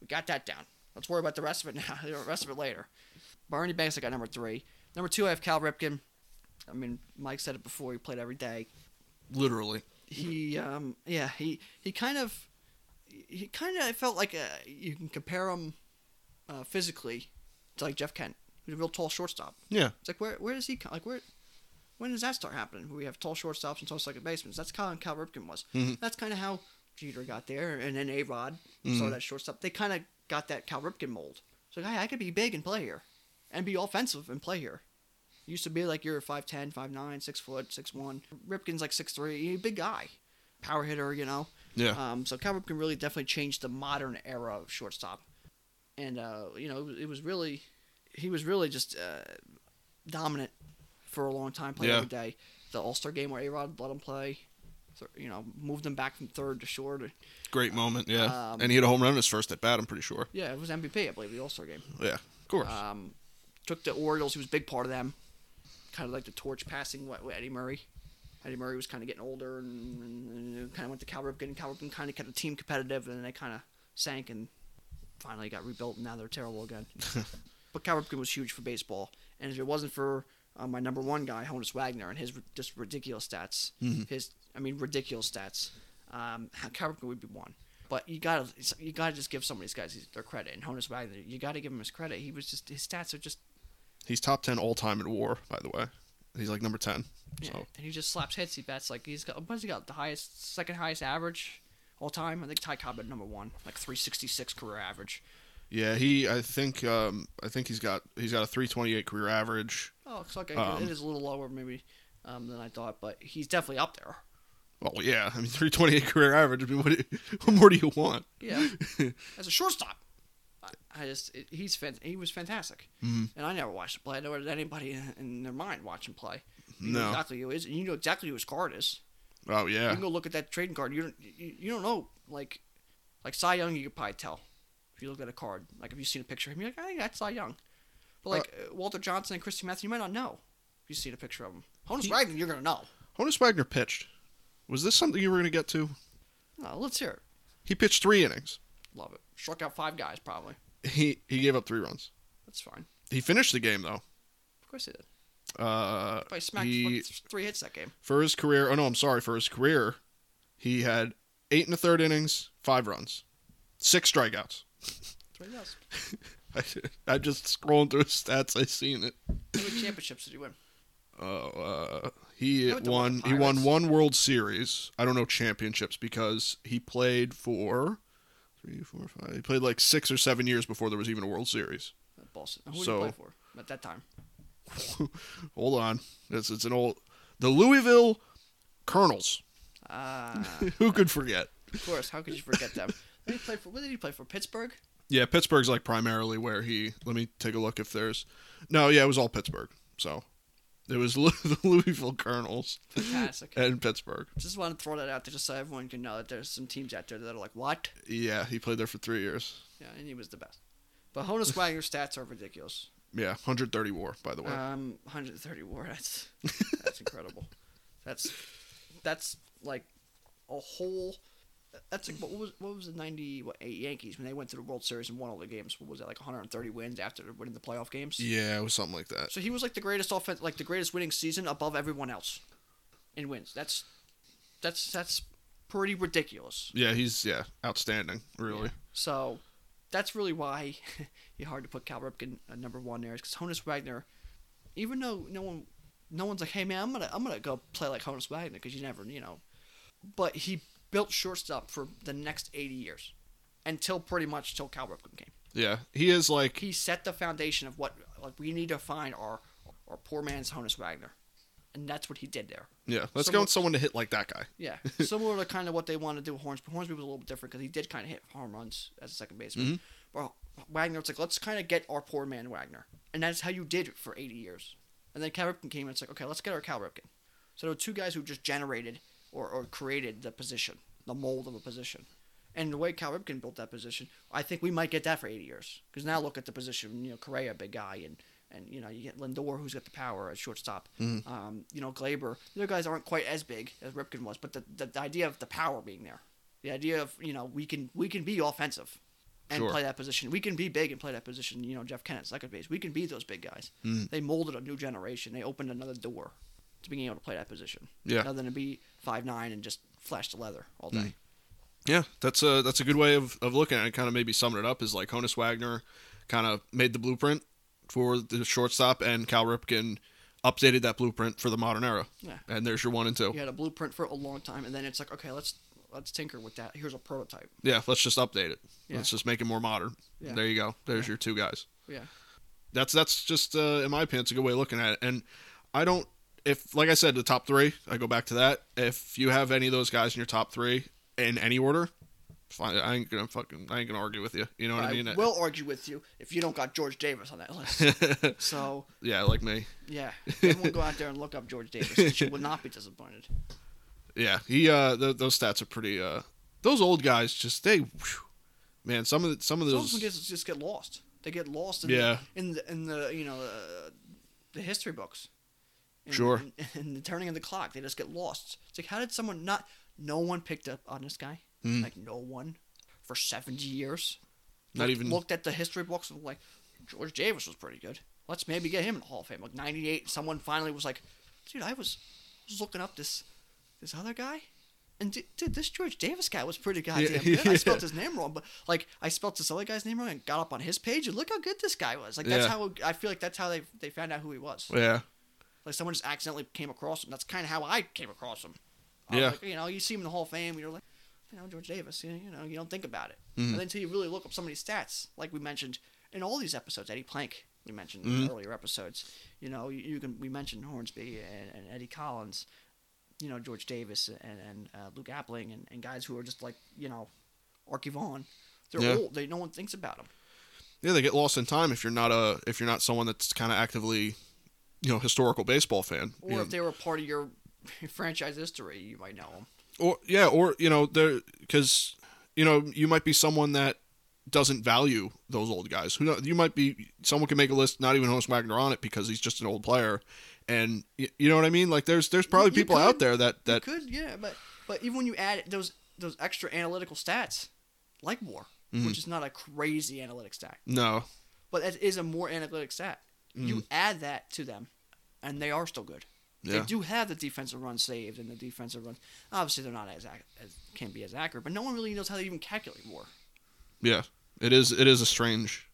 We got that down. Let's worry about the rest of it now. The rest of it later. But Ernie Banks, I got number three. Number two, I have Cal Ripken. I mean, Mike said it before. He played every day. Literally. He, um, yeah, he he kind of, he kind of felt like uh you can compare him uh, physically to like Jeff Kent, who's a real tall shortstop. Yeah. It's like where where does he come? like where when does that start happening? We have tall shortstops and tall second basements. That's how Cal Ripken was. Mhm. That's kind of how Jeter got there, and then A Rod Mhm. started that shortstop. They kind of got that Cal Ripken mold. So hey, I could be big and play here, and be offensive and play here. Used to be like you're 5'10", 5'9", 6 foot, 6'1". Ripken's like 6'3", He's big guy, power hitter, you know. Yeah. Um, so Cal Ripken really definitely changed the modern era of shortstop, and uh, you know it was, really, he was really just uh, dominant for a long time, playing Yeah. every day. The All Star game where A Rod let him play, you know, moved him back from third to short. Great moment. Yeah. Um, and he had a home run in his first at bat. I'm pretty sure. Yeah, it was MVP, I believe, the All Star game. Yeah. Of course. Um, took the Orioles. He was a big part of them. Kind of like the torch passing with, with Eddie Murray. Eddie Murray was kind of getting older and, and, and kind of went to Cal Ripken. Cal Ripken kind of kept the team competitive, and then they kind of sank and finally got rebuilt, and now they're terrible again. but Cal Ripken was huge for baseball, and if it wasn't for uh, my number one guy, Honus Wagner, and his r- just ridiculous stats, Mhm. his I mean ridiculous stats, um, Cal Ripken would be one. But you gotta you gotta just give some of these guys their credit, and Honus Wagner, you gotta give him his credit. He was just his stats are just He's top ten all time in WAR, by the way. He's like number ten. Yeah, So and he just slaps hits. He bats like he's got. What has he got? The highest, second highest average all time. I think Ty Cobb at number one, like 366 career average. yeah, he. I think. Um, I think he's got. He's got a 328 career average. Oh, it's okay. Um, it is a little lower maybe um, than I thought, but he's definitely up there. Well, yeah. I mean, 328 career average. I mean, what, do- what more do you want? Yeah, as a shortstop, I, I just it, he's fan, he was fantastic, Mhm. and I never watched him play. I never had anybody in, in their mind watch him play. You know No. exactly who is, and you know exactly who his card is. Oh yeah, You can go look at that trading card. You don't you, you don't know like like Cy Young. You could probably tell if you look at a card. Like if you've seen a picture of him, you're like, I think that's Cy Young. But like uh, Walter Johnson and Christy Matthews, you might not know if you've seen a picture of him. Honus He- Wagner, you're gonna know. Honus Wagner pitched. Was this something you were going to get to? No, let's hear it. He pitched three innings. Love it. Struck out five guys probably. He he gave up three runs. That's fine. He finished the game though. Of course he did. Uh, Probably smacked he three hits that game. for his career. Oh no, I'm sorry. For his career, he had eight and a third innings, five runs, six strikeouts. What. I, I just scrolling through his stats. I seen it. How many championships did he win? Oh, uh, he I went to won. He won one World Series. I don't know championships because he played for three, four, five. He played like six or seven years before there was even a World Series. Boston. Who did So- he play for at that time? Hold on, it's it's an old the Louisville Colonels. Ah, Who could forget? of course. How could you forget them? Did he play for? What did he play for? Pittsburgh. Yeah, Pittsburgh's like primarily where he. Let me take a look if there's. No, yeah, it was all Pittsburgh. So it was the Louisville Colonels Fantastic. and Pittsburgh. Just want to throw that out there, just so everyone can know that there's some teams out there that are like, what? Yeah, he played there for three years. Yeah, and he was the best. But Honus Wagner's stats are ridiculous. Yeah, 130 WAR by the way. Um, 130 WAR. That's that's incredible. That's that's like a whole. That's like what was what was the 90 what eight Yankees when they went to the World Series and won all the games? What was that like 130 wins after winning the playoff games? yeah, it was something like that. So he was like the greatest offense, like the greatest winning season above everyone else in wins. That's that's that's pretty ridiculous. Yeah, he's yeah outstanding. Really. So that's really why you're hard to put Cal Ripken at number one there is because Honus Wagner, even though no one, no one's like, hey man, I'm gonna I'm gonna go play like Honus Wagner, because you never, you know, but he built shortstop for the next 80 years, until pretty much till Cal Ripken came. Yeah, he is like He set the foundation of what like we need to find our our poor man's Honus Wagner, and that's what he did there. yeah. Let's So go with someone to hit like that guy. Yeah, similar to kind of what they wanted to do with Hornsby. But Hornsby was a little bit different because he did kind of hit home runs as a second baseman. Mm-hmm. But Wagner, it's like let's kind of get our poor man Wagner, and that's how you did it for 80 years. And then Cal Ripken came, and it's like okay, let's get our Cal Ripken. So there were two guys who just generated or, or created the position, the mold of a position. And the way Cal Ripken built that position, I think we might get that for 80 years. Because now look at the position, you know, Correa, big guy, and and you know you get Lindor, who's got the power at shortstop. Um, you know, Gleyber. The other guys aren't quite as big as Ripken was, but the, the the idea of the power being there, the idea of you know we can we can be offensive and Sure. play that position. We can be big and play that position. You know, Jeff Kent at, second base. We can be those big guys. They molded a new generation. They opened another door to being able to play that position. Yeah. Rather than to be five nine and just flash the leather all day. Yeah, that's a that's a good way of, of looking at it. Kind of maybe summing it up is like Honus Wagner kind of made the blueprint for the shortstop, and Cal Ripken updated that blueprint for the modern era. Yeah. And there's your one and two. You had a blueprint for a long time, and then it's like, okay, let's let's tinker with that. Here's a prototype. Yeah, let's just update it. Yeah. Let's just make it more modern. Yeah. There you go. There's your two guys. Yeah. That's that's just uh, in my opinion, it's a good way of looking at it. And I don't if like I said, the top three, I go back to that. If you have any of those guys in your top three in any order, fine. I ain't gonna fucking I ain't gonna argue with you. You know what I, I mean? I will argue with you if you don't got George Davis on that list. so yeah, like me. yeah, everyone go out there and look up George Davis. You will not be disappointed. Yeah, he uh th- those stats are pretty uh those old guys just they whew, man some of the, some of Some those them just, just get lost. They get lost in Yeah. the, in the in the you know uh, the history books. Sure. In, in the turning of the clock, they just get lost. It's like how did someone not? No one picked up on this guy. Hmm. Like no one for seventy years. Not Looked- even- looked at the history books and like George Davis was pretty good. Let's maybe get him in the Hall of Fame. Like ninety eight, someone finally was like, dude, I was, was looking up this this other guy. And d- dude, this George Davis guy was pretty goddamn Yeah, good. I spelled his name wrong, but like I spelled this other guy's name wrong and got up on his page and look how good this guy was. Like that's Yeah. how I feel like that's how they they found out who he was. yeah Like someone just accidentally came across him. That's kind of how I came across him. I Yeah. like, you know, you see him in the Hall of Fame, you're like, you know, George Davis. You know, you don't think about it, Mm-hmm. and then until you really look up some of these stats, like we mentioned in all these episodes, Eddie Plank. We mentioned Mm-hmm. in earlier episodes. You know, you, you can we mentioned Hornsby and, and Eddie Collins. You know, George Davis and, and uh, Luke Appling and, and guys who are just like you know, Arky Vaughan. They're Yeah. old. They no one thinks about them. yeah they get lost in time if you're not a if you're not someone that's kind of actively you know historical baseball fan Or you know. if they were part of your franchise history, you might know them. or yeah or you know there because you know you might be someone that doesn't value those old guys who know you might be someone can make a list not even Honus Wagner on it because he's just an old player and y- you know what I mean like there's there's probably You people out there that that could yeah, but but even when you add those those extra analytical stats, like WAR, Mm-hmm. which is not a crazy analytic stat, no but it is a more analytic stat. Mm. You add that to them, and they are still good. Yeah. They do have the defensive run saved and the defensive run. Obviously, they're not as, as can't be as accurate, but no one really knows how they even calculate war. Yeah. It is it is a strange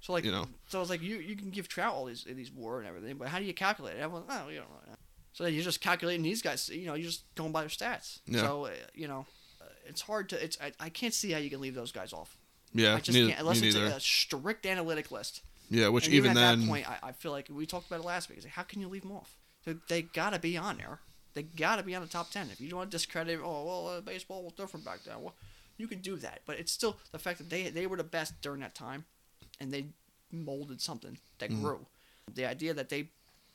So like, You know. so it's like you you can give Trout all these these war and everything, but how do you calculate it? Everyone, oh, you don't know. So then you're just calculating these guys. You know, you're just going by their stats. Yeah. So uh, you know, uh, it's hard to. It's I, I can't see how you can leave those guys off. Yeah, I just neither, can't unless it's a strict analytic list. Yeah, which and even, at then that point, I, I feel like we talked about it last week. It's like, how can you leave them off? They, they gotta be on there. They gotta be on the top ten. If you don't want to discredit, oh well, uh, baseball was different back then. Well, you can do that, but it's still the fact that they they were the best during that time, and they molded something that Mhm. grew. The idea that they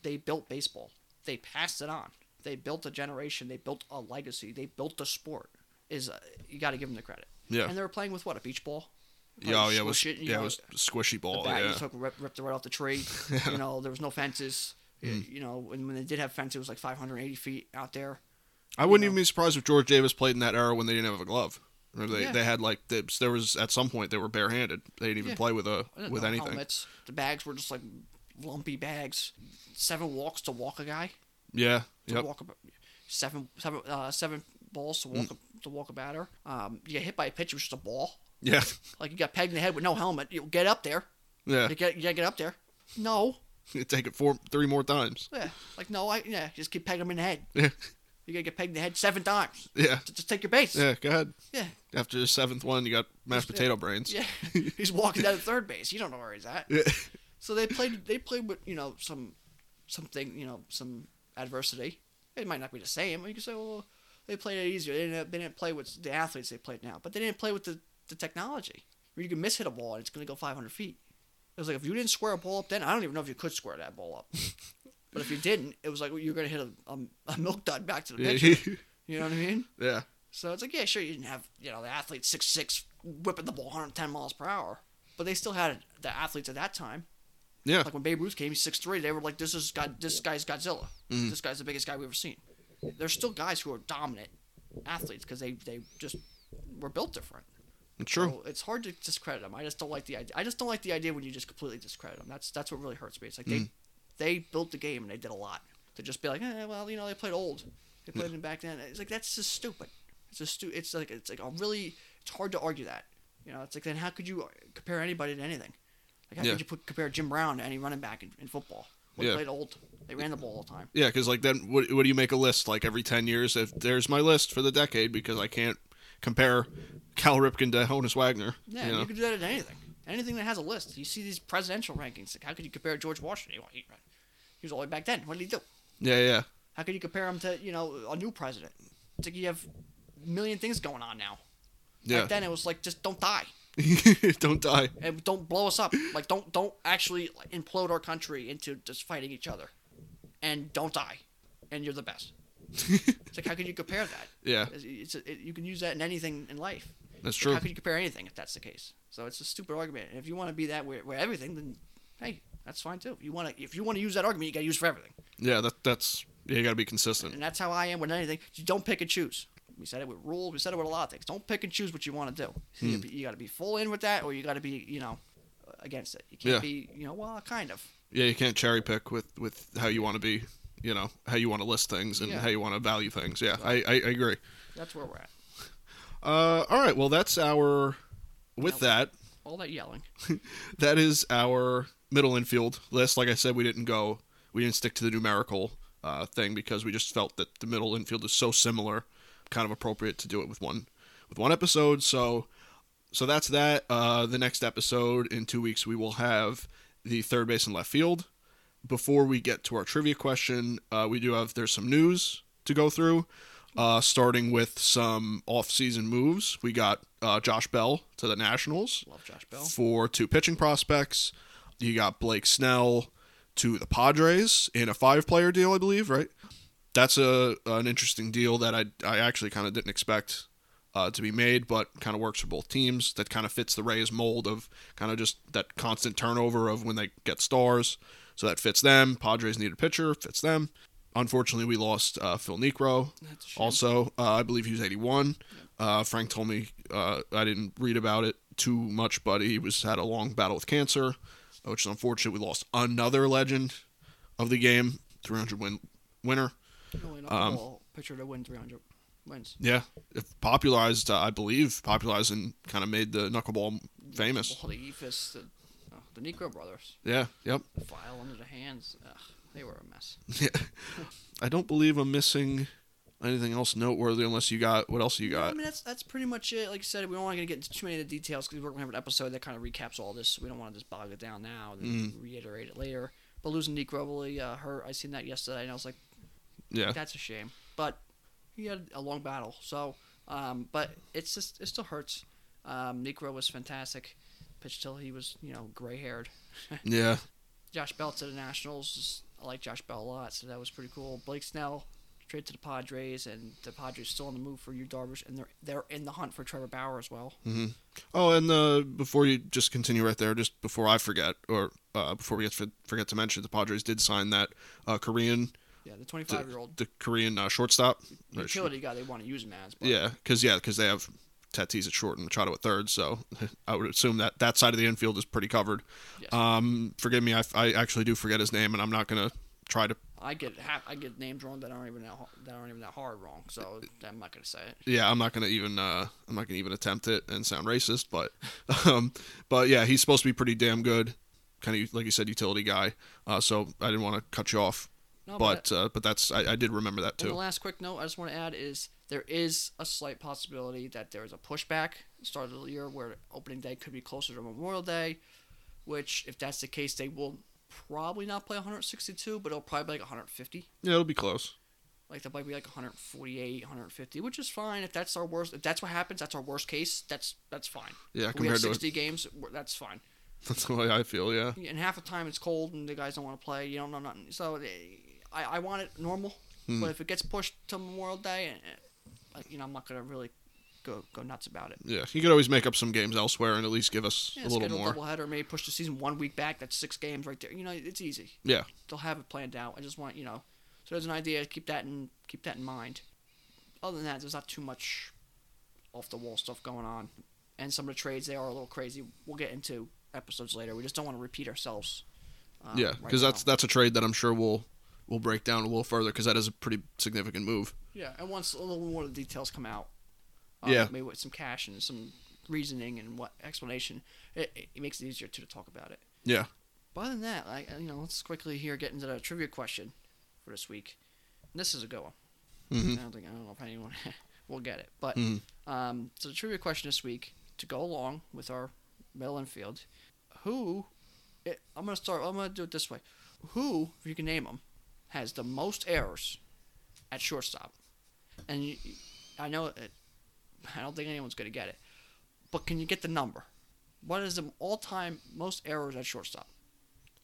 they built baseball, they passed it on. They built a generation. They built a legacy. They built the sport. Is uh, you got to give them the credit. yeah. And they were playing with what a beach ball. Yeah, oh, yeah, it was it, yeah, it know, was squishy ball. the bat yeah. you took rip, ripped it right off the tree. You know, there was no fences. Mm. You know, and when they did have fences, it was like 580 feet out there. I wouldn't know. even be surprised if George Davis played in that era when they didn't have a glove. Remember they, Yeah. they had like they, there was at some point they were barehanded. They didn't even Yeah. play with a with know anything. Helmets. The bags were just like lumpy bags. Seven walks to walk a guy. Yeah. To Yep. walk a, seven, seven, uh, seven balls to walk a, to walk a batter. Um, you get hit by a pitch, it was just a ball. Yeah. Like you got pegged in the head with no helmet. You get up there. Yeah. You get you get up there. No. You take it four three more times. Yeah. Like no. I yeah. Just keep pegging them in the head. Yeah. You gotta get pegged in the head seven times. Yeah. Just, just take your base. Yeah. Go ahead. Yeah. After the seventh one, you got mashed Yeah. potato brains. Yeah, he's walking down to third base. You don't know where he's at. Yeah. So they played. They played with you know some something you know some adversity. It might not be the same. You can say, well, they played it easier. They didn't. They didn't play with the athletes they played now, but they didn't play with the, the technology. Where you can miss hit a ball and it's going to go 500 feet. It was like if you didn't square a ball up then, I don't even know if you could square that ball up. but if you didn't, it was like you're going to hit a, a, a milk dud back to the pitcher. You know what I mean? yeah. So it's like, yeah, sure, you didn't have, you know, the athletes six six whipping the ball 110 miles per hour, but they still had the athletes at that time. Yeah. Like when Babe Ruth came, he's six three. They were like, this is God, this guy's Godzilla. Mhm. This guy's the biggest guy we've ever seen. There's still guys who are dominant athletes because they they just were built different. True. So it's hard to discredit them. I just don't like the idea. I just don't like the idea when you just completely discredit them. That's that's what really hurts me. It's like they Mm. they built the game and they did a lot to just be like, eh, well, you know, they played old. They played it back then. It's like that's just stupid. It's just stu- It's like it's like a really. It's hard to argue that. You know, it's like then how could you compare anybody to anything? Like how Yeah. could you put compare Jim Brown to any running back in, in football? Well, Yeah. They played old. They ran the ball all the time. Yeah, because like then, what, what do you make a list like every ten years? If there's my list for the decade, because I can't compare Cal Ripken to Honus Wagner. Yeah, you you, could do that at anything. Anything that has a list. You see these presidential rankings. Like how could you compare George Washington? He, he was all the way back then. What did he do? yeah, yeah, How could you compare him to you know a new president? It's like you have a million things going on now. yeah. Back then it was like just don't die Don't die. and don't blow us up. Like don't don't actually implode our country into just fighting each other, and don't die, and you're the best. It's like how can you compare that? Yeah, It's, it's it, you can use that in anything in life. that's Like, true. how can you compare anything if that's the case? So it's a stupid argument. And if you want to be that where, where everything, then hey, that's fine too. If you want to if you want to use that argument, you got to use it for everything. Yeah, that that's yeah. You got to be consistent. And that's how I am with anything. You don't pick and choose. We said it with rules. We said it with a lot of things. Don't pick and choose what you want to do. Hmm. You, you got to be full in with that, or you got to be, you know, against it. You can't Yeah. be, you know, well, kind of. Yeah, you can't cherry pick with with how you want to be. You know how you want to list things and Yeah. how you want to value things. Yeah, I, I, I agree. That's where we're at. Uh, all right. Well, that's our. With Nope. that, All that yelling. that is our middle infield list. Like I said, we didn't go, we didn't stick to the numerical uh, thing because we just felt that the middle infield is so similar, kind of appropriate to do it with one, with one episode. So, so that's that. Uh, the next episode in two weeks, we will have the third base and left field. Before we get to our trivia question, uh, we do have there's some news to go through. Uh, starting with some off-season moves, we got uh, Josh Bell to the Nationals Love Josh Bell. for two pitching prospects. You got Blake Snell to the Padres in a five-player deal, I believe, right? That's a an interesting deal that I I actually kind of didn't expect uh, to be made, but kind of works for both teams. That kind of fits the Rays mold of kind of just that constant turnover of when they get stars. So that fits them. Padres need a pitcher, fits them. Unfortunately, we lost uh, Phil Niekro. Also, uh, I believe he was 81. Uh, Frank told me uh, I didn't read about it too much, but he was had a long battle with cancer, which is unfortunate. We lost another legend of the game, 300 win winner. Only Um, knuckleball pitcher to win 300 wins. Yeah, if popularized, uh, I believe popularized and kind of made the knuckleball famous. Well, the the, Niekro brothers, Yeah, yep. file under the hands. Ugh, they were a mess. Yeah. I don't believe I'm missing anything else noteworthy unless you got what else you got. I mean, that's that's pretty much it. Like I said, we don't want to get into too many of the details because we're going to have an episode that kind of recaps all this. We don't want to just bog it down now and Mm. reiterate it later. But losing Nick Robley, uh, hurt. I seen that yesterday, and I was like, Yeah. that's a shame. But he had a long battle, so um, but it's just it still hurts. Um, Niekro was fantastic. Pitched till he was you know gray haired. Yeah. Josh Bell to the Nationals. I like Josh Bell a lot, so that was pretty cool. Blake Snell trade to the Padres, and the Padres still on the move for Yu Darvish, and they're they're in the hunt for Trevor Bauer as well. Mm-hmm. Oh, and uh, before you just continue right there, just before I forget, or uh, before we get to, forget to mention, the Padres did sign that uh, Korean, Yeah, the 25 year old the Korean uh, shortstop. utility guy they want to use him as. But Yeah, because yeah, because they have Tatis at short and Machado at third, so I would assume that that side of the infield is pretty covered. Yes. Um, forgive me, I, I actually do forget his name, and I'm not gonna try to. I get I get names wrong that aren't even that, that aren't even that hard wrong, so I'm not gonna say it. Yeah, I'm not gonna even. Uh, I'm not gonna even attempt it and sound racist, but, um, but yeah, he's supposed to be pretty damn good. Kind of like you said, utility guy. Uh, so I didn't want to cut you off, No, but uh, but that's I, I did remember that And the too. last quick note I just want to add is there is a slight possibility that there is a pushback start of the year where opening day could be closer to Memorial Day, which if that's the case they will probably not play 162, but it'll probably be like 150. Yeah, it'll be close. Like that might be like 148, 150, which is fine if that's our worst. If that's what happens, that's our worst case. That's that's fine. Yeah, If we have compared to 60 games, that's fine. that's the way I feel. Yeah. And half the time it's cold and the guys don't want to play. You don't know nothing. So eh, I, I want it normal. Hmm. But if it gets pushed to Memorial Day, eh, you know, I'm not gonna really go go nuts about it. Yeah, you could always make up some games elsewhere and at least give us Yeah, a little more. a doubleheader, maybe push the season one week back. That's six games right there. You know, it's easy. Yeah. They'll have it planned out. I just want you know, so there's an idea. Keep that in keep that in mind. Other than that, there's not too much off the wall stuff going on, and some of the trades they are a little crazy. We'll get into episodes later. We just don't want to repeat ourselves. uh, Yeah, right because that's that's a trade that I'm sure we'll we'll break down a little further because that is a pretty significant move. yeah. And once a little more of the details come out, uh, Yeah. maybe with some cash and some reasoning and what explanation, it, it, makes it easier too to talk about it. Yeah. But other than that, like you know, let's quickly here get into the trivia question for this week. And this is a good one. hmm I don't think I don't know if anyone will get it, but Mhm. um, so the trivia question this week to go along with our middle infield, who? It, I'm gonna start. I'm gonna do it this way. Who, if you can name them, has the most errors at shortstop? And you, I know it, I don't think anyone's gonna get it, but can you get the number? What is the all-time most errors at shortstop?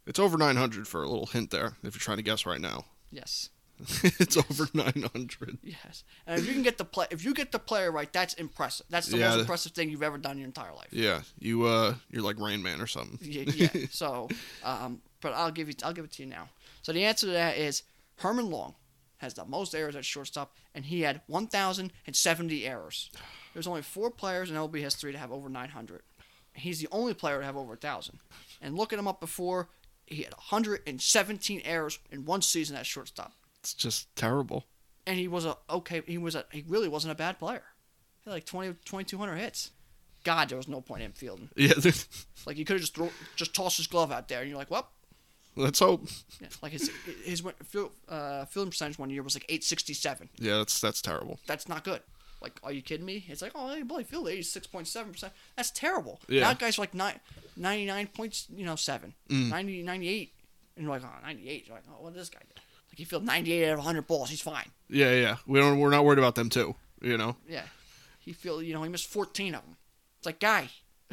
It's over 900 for a little hint there if you're trying to guess right now. Yes. it's over 900. Yes, and if you can get the play, if you get the player right, that's impressive. That's the Yeah, most impressive thing you've ever done in your entire life. Yeah, you uh you're like Rain Man or something. Yeah. yeah. so, um, but I'll give you, I'll give it to you now. So the answer to that is Herman Long has the most errors at shortstop, and he had 1,070 errors. There's only four players in LB history to have over 900. He's the only player to have over 1,000. And looking him up before, he had 117 errors in one season at shortstop. It's just terrible. and he was a okay. He was a he really wasn't a bad player. He had like 20, 2,200 hits. God, there was no point in him fielding. Yeah, Like you could have just throw, just tossed his glove out there, and you're like, well, let's hope. yeah. like his his uh, fielding percentage one year was like 867. Yeah, that's that's terrible. That's not good. Like, are you kidding me? It's like, oh, hey, boy, field 86.7 percent. That's terrible. Yeah. Now guys are like nine, 99 points, you know, seven, Mm. 90, 98, and you're like, oh, 98. You're like, oh, what did this guy do? Like he fielded 98 out of 100 balls. He's fine. Yeah, yeah. We don't we're not worried about them too. You know. Yeah. He feel you know he missed 14 of them. It's like guy.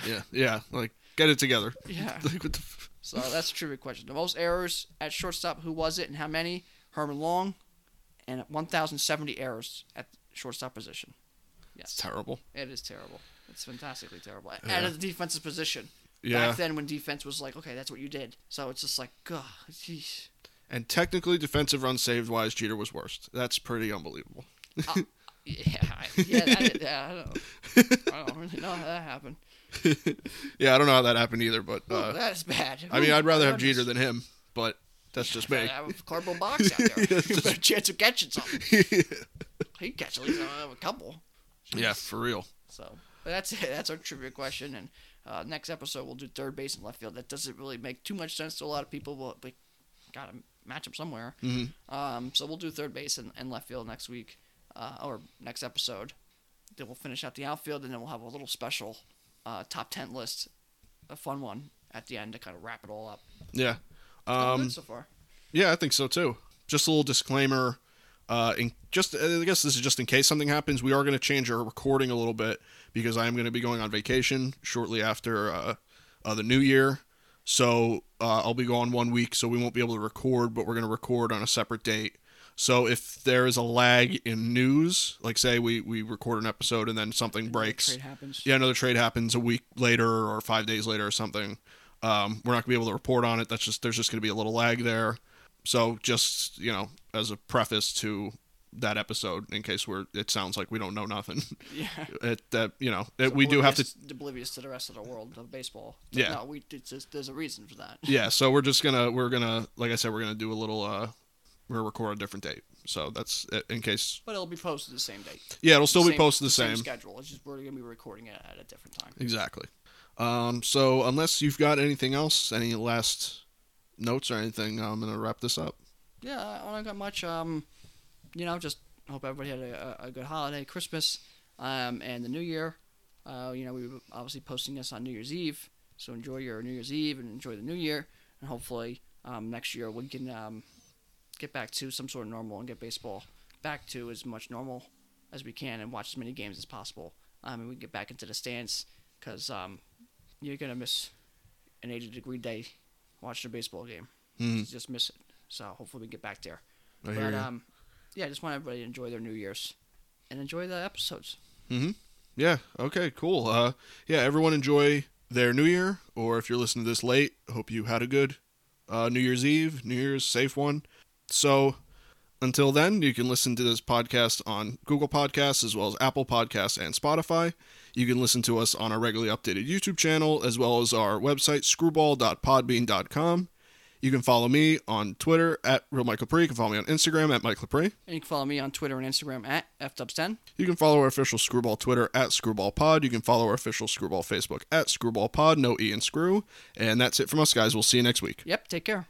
Yeah, yeah. Like get it together. Yeah. Like, what the f- So that's a trivia question. The most errors at shortstop. Who was it and how many? Herman Long, and 1,070 errors at shortstop position. it's Yes, terrible. it is terrible. It's fantastically terrible. Yeah. And at the defensive position. Yeah. Back then, when defense was like, okay, that's what you did. So it's just like, God, geez. And technically, defensive runs saved wise, Jeter was worst. That's pretty unbelievable. Uh, yeah, I, yeah, that, yeah. I don't, I don't really know how that happened. yeah, I don't know how that happened either, but uh, that is bad. I mean, I'd rather have. Jeter than him. But That's just me. I have a cardboard box out there. Yeah, just- better chance of catching something. He catch at least uh, a couple. yeah, for real. So, but that's it. That's our trivia question. And uh, next episode we'll do third base and left field. That doesn't really make too much sense to a lot of people, but we gotta match them somewhere. hmm Um, so we'll do third base and, and left field next week, uh, or next episode. Then we'll finish out the outfield, and then we'll have a little special uh, top ten list, a fun one at the end to kind of wrap it all up. Yeah. Um, good so far. Yeah, I think so too. Just a little disclaimer. Uh, in just I guess this is just in case something happens. We are going to change our recording a little bit because I am going to be going on vacation shortly after uh, uh, the new year. So uh, I'll be gone one week, so we won't be able to record. But we're going to record on a separate date. So if there is a lag in news, like say we we record an episode and then something breaks, Trade happens. yeah, another trade happens a week later or five days later or something. Um, we're not gonna be able to report on it. That's just there's just gonna be a little lag there. So just you know, as a preface to that episode, in case we're it sounds like we don't know nothing. Yeah. it that you know it, we do have to Oblivious- oblivious to the rest of the world of baseball. Yeah. No, we it's just, there's a reason for that. yeah. So we're just gonna we're gonna like I said we're gonna do a little uh we're gonna record a different date. So that's in case But it'll be posted the same date. yeah it'll still be posted the same. schedule. It's just we're gonna be recording it at a different time. Exactly. Um, so unless you've got anything else, any last notes or anything, I'm gonna wrap this up. Yeah, I don't got much. Um, you know, just hope everybody had a, a a good holiday, Christmas, um, and the New Year. Uh, you know, we were obviously posting this on New Year's Eve, so enjoy your New Year's Eve and enjoy the New Year, and hopefully um, next year we can um, get back to some sort of normal and get baseball back to as much normal as we can and watch as many games as possible. Um, and we can get back into the stands because um, you're gonna miss an 80 degree day watching a baseball game. Mhm. You just miss it. So hopefully we get back there. I hear But um, yeah, I just want everybody to enjoy their New Year's and enjoy the episodes. Yeah. Okay. Cool. Uh, yeah. Everyone enjoy their New Year, or if you're listening to this late, hope you had a good uh, New Year's Eve, New Year's safe one. So until then, you can listen to this podcast on Google Podcasts as well as Apple Podcasts and Spotify. You can listen to us on our regularly updated YouTube channel as well as our website screwball.podbean.com. You can follow me on Twitter at Real Mike Lepre. You can follow me on Instagram at Mike Lepre. And you can follow me on Twitter and Instagram at FDubs10. You can follow our official Screwball Twitter at ScrewballPod. You can follow our official Screwball Facebook at ScrewballPod. No E and Screw. And that's it from us, guys. We'll see you next week. Yep, take care.